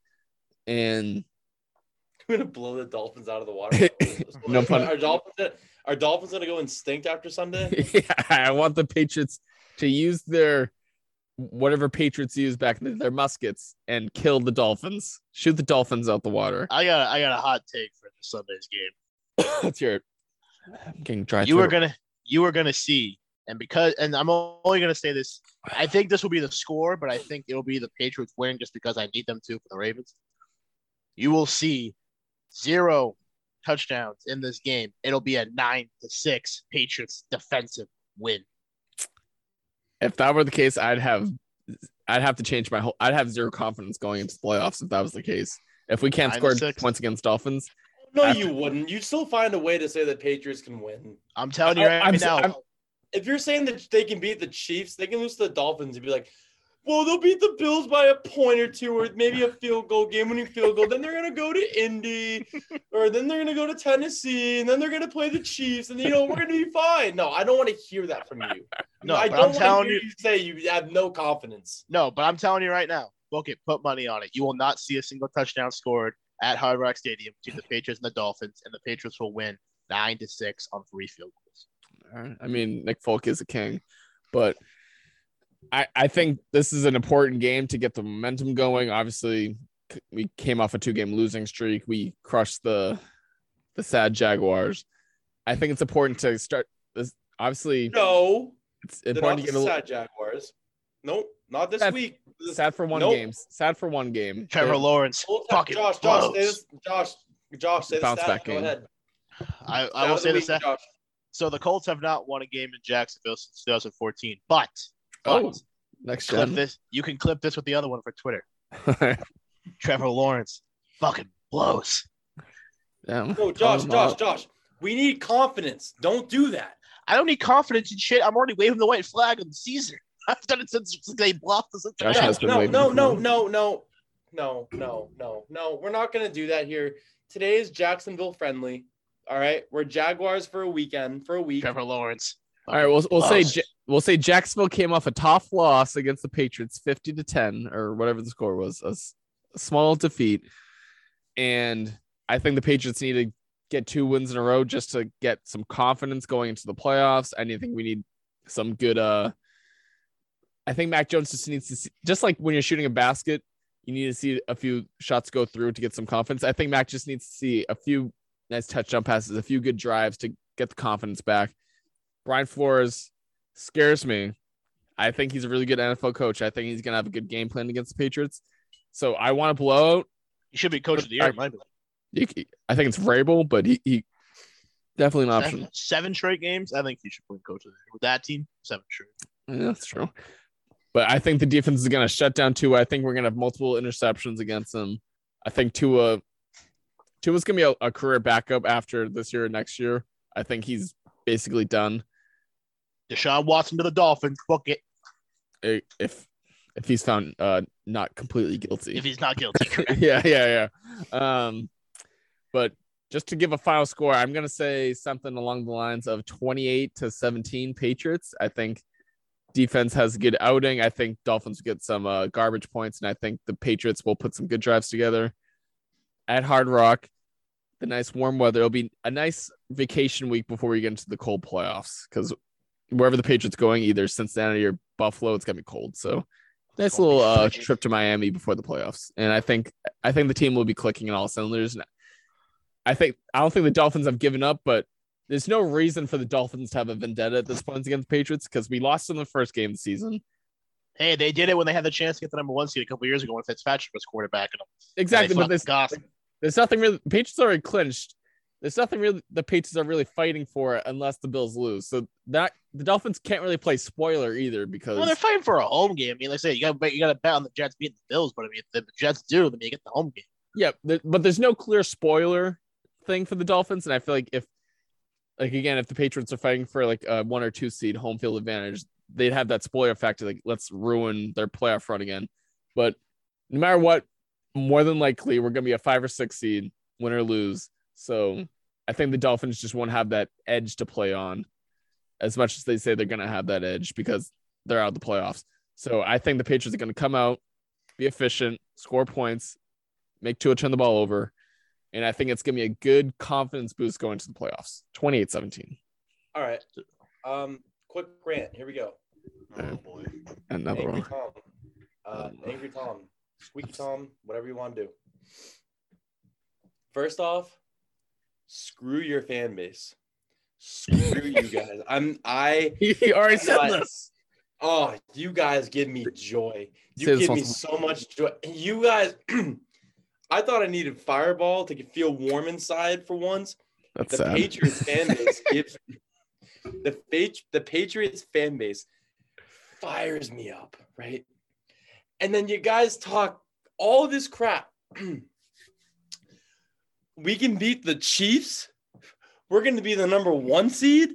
and You're gonna blow the Dolphins out of the water. No pun- Are Dolphins, are Dolphins gonna go extinct after Sunday? yeah, I want the Patriots to use their whatever Patriots use back then, their muskets and kill the Dolphins. Shoot the Dolphins out the water. I got I got a hot take for this Sunday's game. That's your. hear it. I'm getting dry. You are throat. gonna you are gonna see, and because and I'm only gonna say this. I think this will be the score, but I think it'll be the Patriots win just because I need them to for the Ravens. You will see zero touchdowns in this game. It'll be a nine to six Patriots defensive win. if that were the case, I'd have I'd have to change my whole I'd have zero confidence going into the playoffs if that was the case. If we can't Nine score six. points against Dolphins, No, After- you wouldn't. You'd still find a way to say that Patriots can win. I'm telling you I- right I'm- now. I'm- If you're saying that they can beat the Chiefs, they can lose to the Dolphins. You'd be like, well, they'll beat the Bills by a point or two, or maybe a field goal, game winning field goal. Then they're gonna go to Indy, or then they're gonna go to Tennessee, and then they're gonna play the Chiefs, and you know we're gonna be fine. No, I don't want to hear that from you. No, I don't I'm telling hear you- you say you have no confidence. No, but I'm telling you right now, book it, put money on it. You will not see a single touchdown scored at Hard Rock Stadium between the Patriots and the Dolphins, and the Patriots will win nine to six on three field goals. All right. I mean, Nick Folk is a king, but I I think this is an important game to get the momentum going. Obviously, we came off a two game losing streak. We crushed the the sad Jaguars. I think it's important to start this. Obviously, No, it's they're not important to get a little sad Jaguars. Nope, not this Sad- week. This- sad for one Nope. game. Sad for one game. Trevor They're- Lawrence, Hold on, fucking Josh, Josh, say Josh, Josh, say the Bounce stat. back Go game. ahead. I, Stat I will of the say this. Josh. So the Colts have not won a game in Jacksonville since 2014. But, but Oh, next clip gen. this. You can clip this with the other one for Twitter. Trevor Lawrence, fucking blows. yeah. No, Josh, Josh, Josh. We need confidence. Don't do that. I don't need confidence in shit. I'm already waving the white flag on the season. I've done it since they blocked us. Josh Cincinnati. has been no, no, no, no, no, no, no, no, no. We're not gonna do that here. Today is Jacksonville friendly. All right, we're Jaguars for a weekend for a week. Trevor Lawrence. All right, we'll we'll say we'll say Jacksonville came off a tough loss against the Patriots, fifty to ten or whatever the score was, a small defeat, and I think the Patriots need to get two wins in a row just to get some confidence going into the playoffs. I think we need some good. Uh, I think Mac Jones just needs to see, just like when you're shooting a basket, you need to see a few shots go through to get some confidence. I think Mac just needs to see a few nice touchdown passes, a few good drives to get the confidence back. Brian Flores scares me. I think he's a really good NFL coach. I think he's gonna have a good game plan against the Patriots. So I want to blow out. He should be coach of the year, in my opinion. He- I think it's Vrabel, but he, he definitely an option. seven straight games. I think he should win coach of the year with that team. Seven straight. Yeah, that's true. But I think the defense is gonna shut down Tua. I think we're gonna have multiple interceptions against them. I think Tua Tua's gonna be a, a career backup after this year and next year. I think he's basically done. Deshaun Watson to the Dolphins. Book it If if he's found uh not completely guilty. if he's not guilty. yeah, yeah, yeah. Um, but just to give a final score, I'm gonna say something along the lines of 28 to 17 Patriots. I think defense has a good outing. I think Dolphins get some uh, garbage points, and I think the Patriots will put some good drives together at Hard Rock. The nice warm weather. It'll be a nice vacation week before we get into the cold playoffs because wherever the Patriots going, either Cincinnati or Buffalo, it's gonna be cold. So nice little uh, trip to Miami before the playoffs, and I think I think the team will be clicking in all cylinders. And I think I don't think the Dolphins have given up, but there's no reason for the Dolphins to have a vendetta at this point against the Patriots because we lost in the first game of the season. hey, they did it when they had the chance to get the number one seed a couple years ago when Fitzpatrick was quarterback. And Exactly, but fucking got- there's nothing really. The Patriots already clinched. There's nothing really the Patriots are really fighting for unless the Bills lose. So that the Dolphins can't really play spoiler either because Well, they're fighting for a home game. I mean, like I say, you got you got to bet on the Jets beating the Bills, but I mean, if the Jets do, then you get the home game. Yeah, th- but there's no clear spoiler thing for the Dolphins, and I feel like if, like again, if the Patriots are fighting for like a one or two seed home field advantage, they'd have that spoiler factor. Like, let's ruin their playoff run again. But no matter what, more than likely we're gonna be a five or six seed, win or lose. So I think the Dolphins just won't have that edge to play on, as much as they say they're gonna have that edge because they're out of the playoffs. So I think the Patriots are gonna come out, be efficient, score points, make Tua turn the ball over. And I think it's going to be a good confidence boost going to the playoffs. 28 17. All right. Um, quick rant. Here we go. Oh, boy. Another Angry one. Tom. Uh, Angry Tom. Squeaky Tom. Whatever you want to do. First off, screw your fan base. Screw you guys. I'm I He already said But- this. oh you guys give me joy. You Say give me so much joy. You guys I thought I needed fireball to feel warm inside for once. That's the sad. Patriots fan base gives the the Patriots fan base fires me up, right? And then you guys talk all this crap. we can beat the Chiefs. We're going to be the number one seed.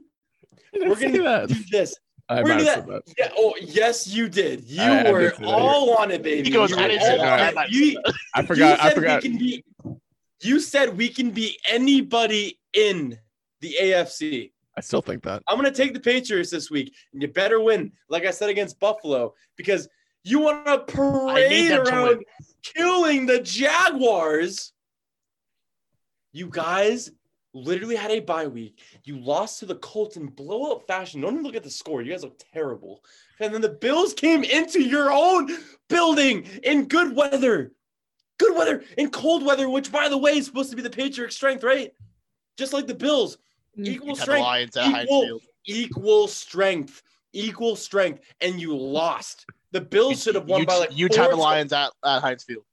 We're going to do this. I Where might did have that- that. Yeah. Oh, yes, you did. You I- I were say that. all on it, baby. He goes, You I were didn't say that. I it. You- said. I forgot. You I said forgot. We can beat, you said we can beat anybody in the AFC. I still think that. I'm going to take the Patriots this week, and you better win, like I said against Buffalo, because you want to parade around killing the Jaguars. You guys literally had a bye week. You lost to the Colts in blowout fashion. Don't even look at the score. You guys look terrible. And then the Bills came into your own building in good weather. Good weather in cold weather, which by the way is supposed to be the Patriots' strength, right? Just like the Bills. Mm. Equal You had the strength Lions at Heinz equal, Field. equal strength, equal strength, and you lost. The Bills should have won you, by like tied the Lions at, at Heinz Field.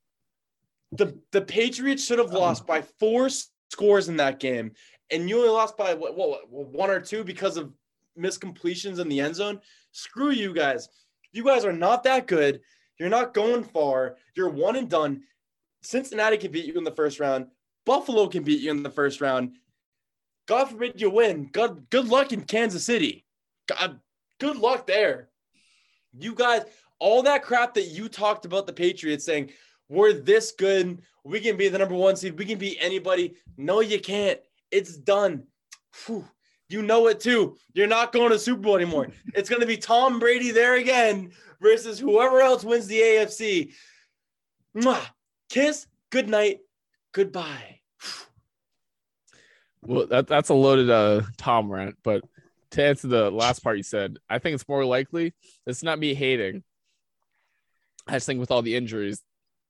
The the Patriots should have lost by four scores in that game, and you only lost by what, what, what one or two because of miscompletions in the end zone. Screw you guys. You guys are not that good. You're not going far. You're one and done. Cincinnati can beat you in the first round. Buffalo can beat you in the first round. God forbid you win. God, good luck in Kansas City. God, good luck there. You guys, all that crap that you talked about the Patriots saying, we're this good. We can be the number one seed. We can beat anybody. No, you can't. It's done. Whew. You know it too. You're not going to Super Bowl anymore. It's going to be Tom Brady there again versus whoever else wins the AFC. Mwah. Kiss. Good night. Goodbye. Well, that that's a loaded uh Tom rant, but to answer the last part you said, I think it's more likely. It's not me hating. I just think with all the injuries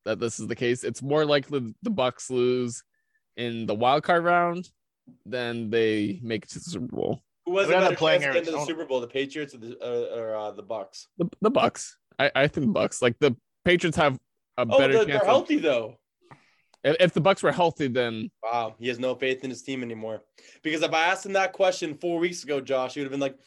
that this is the case. It's more likely the Bucs lose in the wild card round than they make it to the Super Bowl. Who has We a end up better playing chance into the Super Bowl, the Patriots or the uh, or uh, the Bucs? The, the Bucs. I, I think the Bucs. Like the Patriots have a Oh, better they're, they're of- healthy though. if, if the Bucs were healthy, then Wow, he has no faith in his team anymore. Because if I asked him that question four weeks ago, Josh, he would have been like,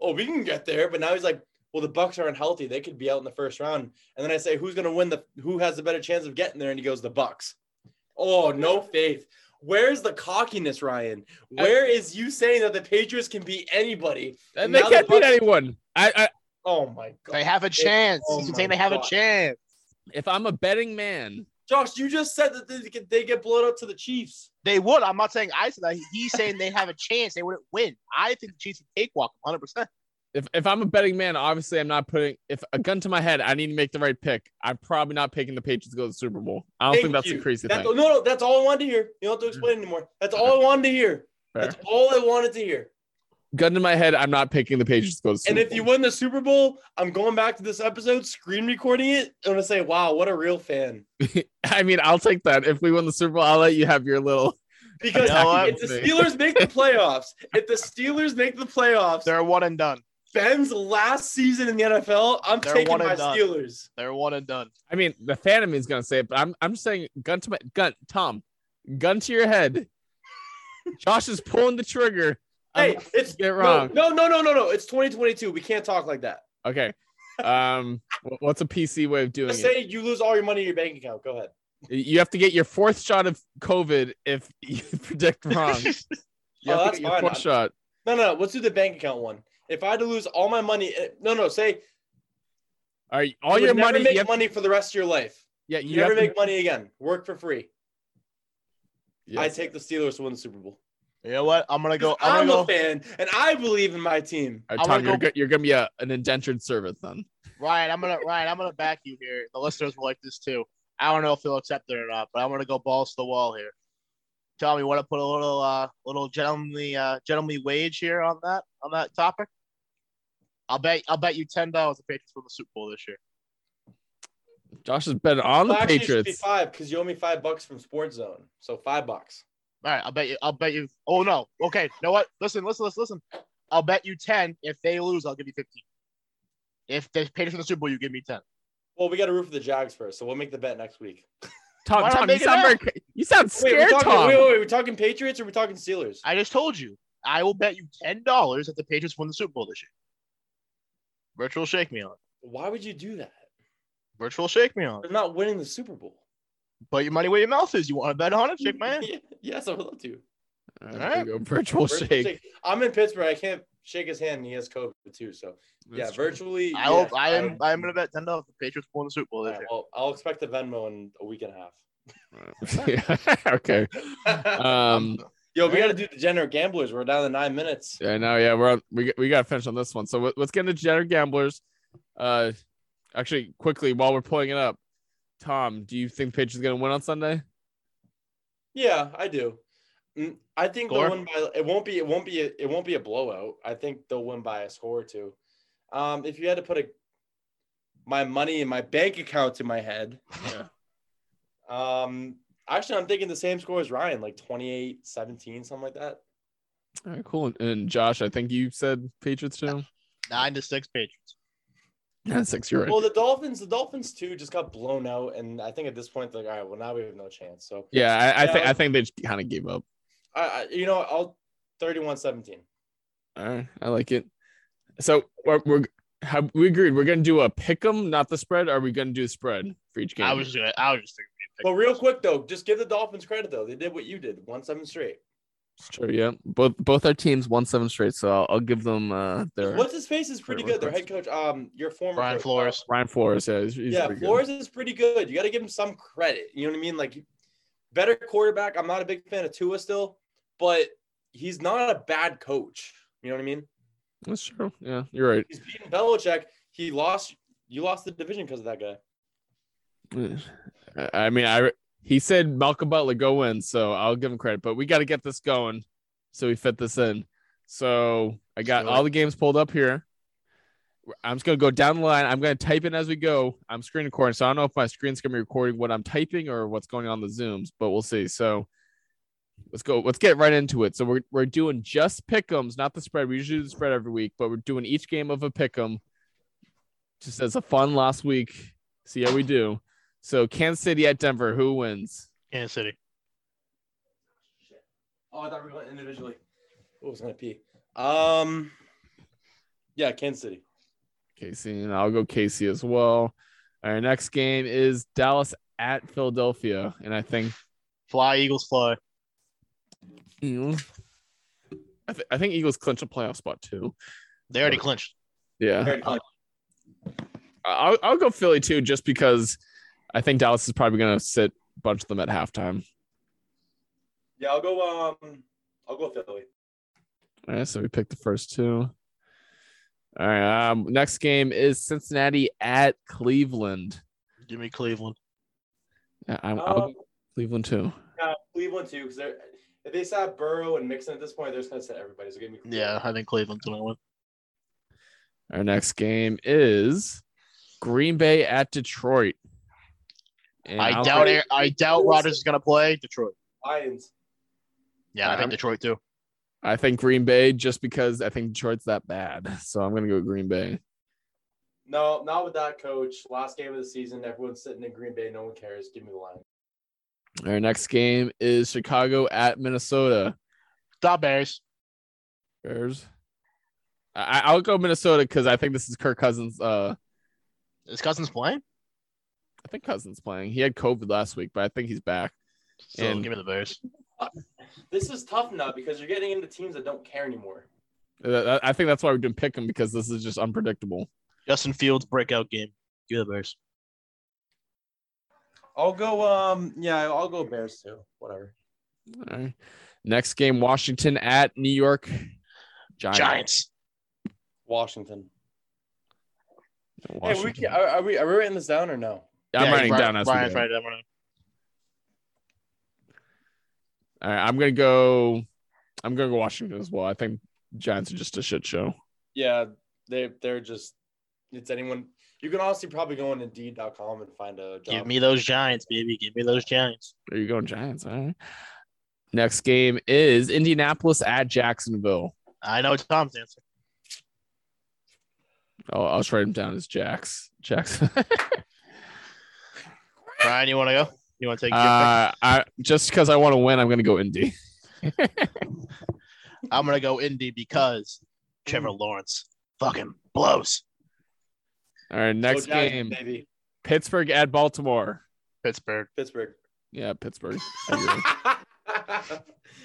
"Oh, we can get there." But now he's like, "Well, the Bucs aren't healthy; they could be out in the first round." And then I say, "Who's going to win the? Who has the better chance of getting there?" And he goes, "The Bucs." Oh, no faith. Where's the cockiness, Ryan? Where is you saying that the Patriots can beat anybody? and And they can't beat Bucs- anyone. I, I Oh my god, They have a chance. Oh He's saying they have God. a chance. if I'm a betting man, Josh, you just said that they get, they get blown out to the Chiefs. They would. I'm not saying I said that. He's saying they have a chance. They wouldn't win. I think the Chiefs would cakewalk 100. percent if if I'm a betting man, obviously I'm not putting if a gun to my head, I need to make the right pick. I'm probably not picking the Patriots to go to the Super Bowl. I don't Thank think that's you. a crazy That's- thing. No, no, that's all I wanted to hear. You don't have to mm-hmm. explain anymore. That's all I wanted to hear. Fair. That's all I wanted to hear. Gun to my head, I'm not picking the Patriots to go to the Super And if Bowl. you win the Super Bowl, I'm going back to this episode, screen recording it. I'm gonna say, "Wow, what a real fan!" I mean, I'll take that. If we win the Super Bowl, I'll let you have your little. Because You know what? if the Steelers make the playoffs, if the Steelers make the playoffs, They're one and done. Ben's last season in the NFL, I'm They're taking one my done. Steelers. They're one and done. I mean, the fan of me is gonna say it, but I'm I'm just saying gun to my gun, Tom, gun to your head. Josh is pulling the trigger. Hey, I'm- it's get wrong. No, no, no, no, no. It's 2022. We can't talk like that. Okay. Um, what's a PC way of doing Just it? say you lose all your money in your bank account. Go ahead. You have to get your fourth shot of COVID if you predict wrong. You Oh, have to that's get your fine. fourth shot. No, no, no. Let's do the bank account one. If I had to lose all my money, eh, no, no. Say All right, all you your would never money. make You have, money for the rest of your life. yeah, You, you never to- make money again. Work for free. I take the Steelers to win the Super Bowl. You know what? I'm gonna go. I'm I'm gonna a go. fan, and I believe in my team. All right, I'm Tom, gonna you're, go- go- you're gonna be a, an indentured servant then. Ryan, I'm gonna Ryan, I'm gonna back you here. The listeners will like this too. I don't know if he'll accept it or not, but I'm gonna go balls to the wall here. Tell me, want to put a little uh little gentlemanly uh gentlemanly wage here on that on that topic? I'll bet I'll bet you ten dollars the Patriots win the Super Bowl this year. Josh has been on the Well, actually, it should be Patriots. five because you owe me five bucks from Sports Zone. So five bucks. All right, I'll bet you. I'll bet you. Oh no. Okay. You know what? Listen, listen, listen, listen. I'll bet you ten. If they lose, I'll give you fifteen. If the Patriots win the Super Bowl, you give me ten. Well, we got to root for the Jags first, so we'll make the bet next week. Tom, Tom, you sound very, you sound Wait, we're scared, talking, Tom. wait, wait, wait, we're talking Patriots or we're talking Steelers? I just told you. I will bet you ten dollars that the Patriots win the Super Bowl this year. Virtual shake me on. Why would you do that? Virtual shake me on. They're not winning the Super Bowl. Put your money where your mouth is. You want to bet on it? Shake my hand. yes, I would love to. All right, there you go. Virtual Virtual shake. shake. I'm in Pittsburgh. I can't shake his hand and he has COVID too. So yeah, true. virtually. I yeah, hope I am. I am gonna bet ten dollars that the Patriots win the Super Bowl this Alright, year. well, I'll expect a Venmo in a week and a half. okay. Um. Yo, we got to do the degenerate gamblers. We're down to nine minutes. Yeah. No. Yeah. We're on, we we got to finish on this one. So let- let's get into Jenner gamblers. Uh, actually, quickly while we're pulling it up, Tom, do you think Patriots gonna win on Sunday? Yeah, I do. Mm, I think Score? they'll win by. It won't be. It won't be. A, it won't be a blowout. I think they'll win by a score or two. Um, if you had to put a my money in my bank account to my head, Yeah. Um, actually, I'm thinking the same score as Ryan, like 28, 17, something like that. All right. Cool. And Josh, I think you said Patriots too. Nine to six Patriots. Yeah, six. You're right. Well, the Dolphins, the Dolphins too, just got blown out, and I think at this point, they're like, all right, well, now we have no chance. So, yeah. I, I think I think they kind of gave up. I, I you know, I'll 31-17. All right, I like it. So we're, we're have we agreed we're gonna do a pick 'em, not the spread. Or are we gonna do a spread for each game? I was just gonna. I was just thinking. But real quick though, just give the Dolphins credit though. They did what you did, one seven straight. sure. Yeah, both both our teams won seven straight, so I'll, I'll give them uh their What's his face is pretty good. Their head coach, um, your former Brian coach, Flores. Ryan Flores. Yeah, he's, he's yeah, pretty good. Flores is pretty good. You got to give him some credit. You know what I mean? Like better quarterback. I'm not a big fan of Tua still, but he's not a bad coach. You know what I mean? That's true. Yeah, you're right. He's beating Belichick. He lost. You lost the division because of that guy. I mean, I he said Malcolm Butler go in, so I'll give him credit. But we got to get this going, so we fit this in. So I got all the games pulled up here. I'm just gonna go down the line. I'm gonna type in as we go. I'm screen recording, so I don't know if my screen's gonna be recording what I'm typing or what's going on the zooms, but we'll see. So let's go. Let's get right into it. So we're we're doing just pick'ems, not the spread. We usually do the spread every week, but we're doing each game of a pick'em, just as a fun last week. See how we do. So Kansas City at Denver, who wins? Kansas City. Oh, I thought we went going individually. What was gonna pee? Um, yeah, Kansas City. Casey, and I'll go Casey as well. Our next game is Dallas at Philadelphia, and I think Fly Eagles fly. you know, I, th- I think Eagles clinch a playoff spot too. They already clinched. Yeah, Very close. I'll, I'll go Philly too, just because I think Dallas is probably going to sit a bunch of them at halftime. Yeah, I'll go. Um, I'll go Philly. All right, so we picked the first two. All right, um, next game is Cincinnati at Cleveland. Give me Cleveland. Yeah, I'm, I'll Um, go Cleveland too. yeah, Cleveland too, because they're if they sat Burrow and Mixon at this point, they're just gonna set everybody. So give me. Cleveland. Yeah, I think Cleveland's gonna win. Our next game is Green Bay at Detroit. And I I'll doubt. it. I doubt Rodgers is gonna play Detroit. Lions. Yeah, I think Detroit too. I think Green Bay just because I think Detroit's that bad. So I'm gonna go Green Bay. No, not with that coach. Last game of the season, everyone's sitting in Green Bay. No one cares. Give me the Lions. Our next game is Chicago at Minnesota. Stop Bears. Bears. I, I'll go Minnesota because I think this is Kirk Cousins. Uh, Is Cousins playing? I think Cousins playing. He had COVID last week, but I think he's back. So And- give me the Bears. This is tough now because you're getting into teams that don't care anymore. Uh, I think that's why we didn't pick him because this is just unpredictable. Justin Fields breakout game. Give me the Bears. I'll go. Um, yeah, I'll go Bears too. Whatever. All right. Next game, Washington at New York Giants. Giants. Washington. Hey, we are, are we are we writing this down or no? I'm Yeah, writing Brian- down as we Brian's go. writing down right All right, I'm gonna go. I'm gonna go Washington as well. I think Giants are just a shit show. Yeah, they they're just. It's anyone. You can honestly probably go on Indeed.com and find a job. Give me those Giants, baby. Give me those Giants. There you go, Giants. All right. Next game is Indianapolis at Jacksonville. I know Tom's answer. Oh, I'll just write him down as Jax. Jackson. Brian, you want to go? You want to take? uh, I just because I want to win, I'm gonna go Indy. I'm gonna go Indy because Trevor Lawrence fucking blows. All right, next Go Giants, game, baby. Pittsburgh at Baltimore. Pittsburgh. Pittsburgh. Yeah, Pittsburgh. I agree.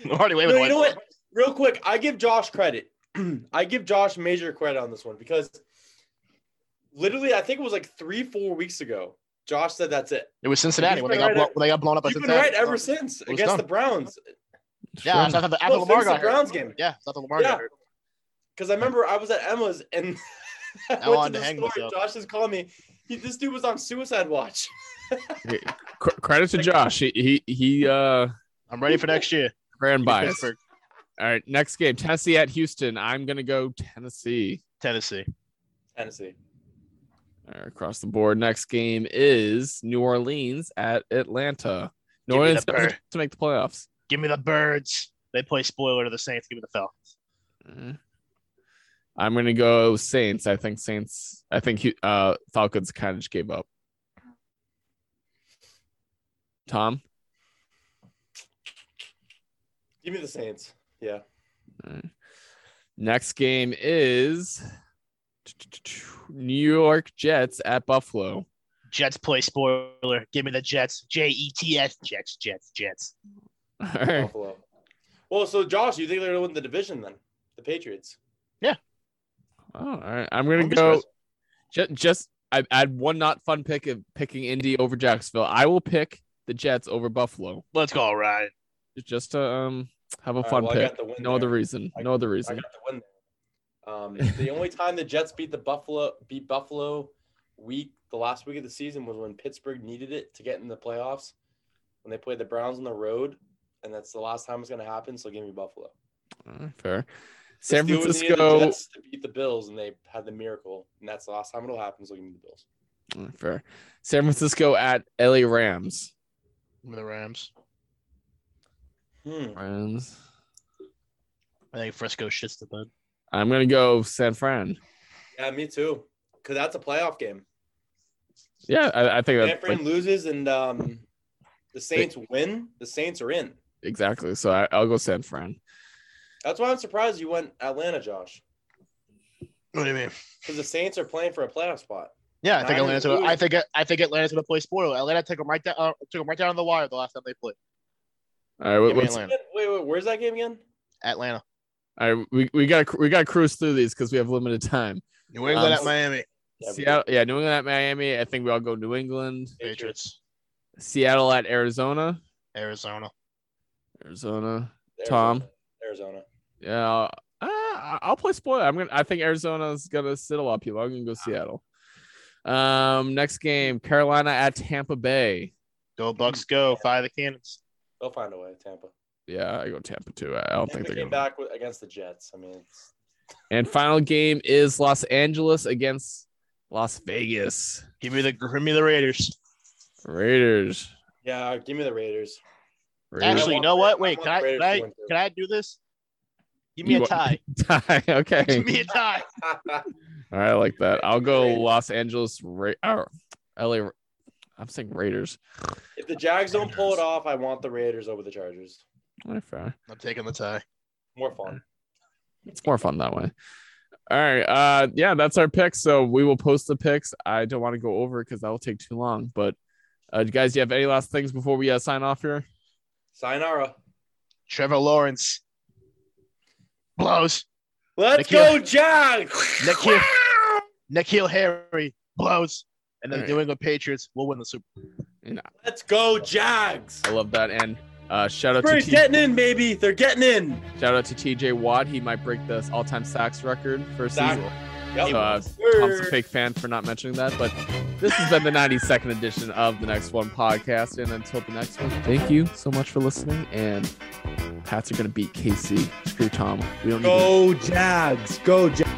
I'm already no, you know what? Real quick, I give Josh credit. I give Josh major credit on this one because literally, I think it was like three, four weeks ago. Josh said that's it. It was Cincinnati when they got right blown, at- when they got blown up by You've been Cincinnati. right ever since was against done. the Browns. Yeah, Sure. after, the- after Well, Lamar since got the hurt. Browns game. Yeah, after Lamar Yeah. got hurt. Because I remember I was at Emma's and I I went wanted to to the hang store. myself. Josh just called me. He, this dude was on suicide watch. Cr- credit to Josh. He he he uh I'm ready for next year. Grand by All right, next game, Tennessee at Houston. I'm gonna go Tennessee. Tennessee. Tennessee. All right, across the board. Next game is New Orleans at Atlanta. New Give Orleans the to make the playoffs. Give me the birds. They play spoiler to the Saints. Give me the Falcons. Uh, I'm gonna go Saints. I think Saints. I think Hu- uh Falcons kind of just gave up. Tom. Give me the Saints. Yeah. All right. Next game is New York Jets at Buffalo. Jets play spoiler. Give me the Jets. J E T S. Jets. Jets. Jets. All right. Buffalo. Well, so Josh, you think they're gonna win the division then? The Patriots. Yeah. Oh, all right. I'm gonna go. Just, just I I had one not fun pick of picking Indy over Jacksonville. I will pick the Jets over Buffalo. Let's go, Ryan. Just to um have a All right, fun well, I pick. got the win No other reason. I- No other I reason. got the win there. Um, the only time the Jets beat the Buffalo beat Buffalo week the last week of the season was when Pittsburgh needed it to get in the playoffs when they played the Browns on the road, and that's the last time it's going to happen. So give me Buffalo. All right, fair. San Steelers needed the Francisco. Jets to beat the Bills, and they had the miracle, and that's the last time it'll happen. So give me the Bills. All right, Fair. San Francisco at LA Rams. Give me the Rams. Hmm. Rams. I think Frisco shits the bed. I'm gonna go San Fran. Yeah, me too. Because that's a playoff game. Yeah, I, I think San Fran like, loses and um, the Saints win. The Saints are in. exactly. So I, I'll go San Fran. That's why I'm surprised you went Atlanta, Josh. What do you mean? Because the Saints are playing for a playoff spot. Yeah, I think Nine Atlanta's. Gonna, I think I think Atlanta's gonna play spoiler. Atlanta took them right down. Uh, took them right down on the wire the last time they played. All right, what- Give me what's, Atlanta. Wait, wait, where's that game again? Atlanta. All right, we, we got we got to cruise through these because we have limited time. New England Um, at Miami. Yeah, Seattle, yeah, New England at Miami. I think we all go New England. Patriots. Seattle at Arizona. Arizona. Arizona. Arizona. Tom. Arizona. Yeah, uh, I'll play spoiler. I'm gonna. I think Arizona's gonna sit a lot of people. I'm gonna go Seattle. Um, next game, Carolina at Tampa Bay. Go Bucs. Go. Fire the cannons. They'll find a way. Tampa. Yeah, I go Tampa too. I I don't think they're came gonna. back with, against the Jets. I mean, it's, And final game is Los Angeles against Las Vegas Give me the give me the Raiders. Raiders. yeah, give me the Raiders. Raiders. Actually, you know what? Wait, want can I can I, to win, too. can I do this? Give me You a tie. tie. Okay. Give me a tie. All right, I like that. I'll go Raiders. Los Angeles. Ra- oh, or LA. I'm saying Raiders. if the Jags don't pull it off, I want the Raiders over the Chargers. All right, fair. I'm taking the tie. More fun. It's more fun that way. All right. Uh yeah, that's our picks. So we will post the picks. I don't want to go over because that will take too long. But uh guys, do you have any last things before we uh, sign off here? Sayonara. Trevor Lawrence blows. Let's N'Keal- go, Jags. N'Keal- N'Keal Harry blows. And then All the right. New England Patriots will win the Super Bowl. Let's go, Jags. I love that. And uh shout out to Spurs T- getting in, baby. They're getting in. shout out to TJ Watt. He might break the all-time sacks record for a Sack. season. Yep. So, uh, Tom's a fake fan for not mentioning that. But this has been the 92nd edition of the Next One podcast. And until the next one, thank you so much for listening. And Pats are going to beat KC. Screw Tom. We don't need to- Go, Jags. Go, Jags.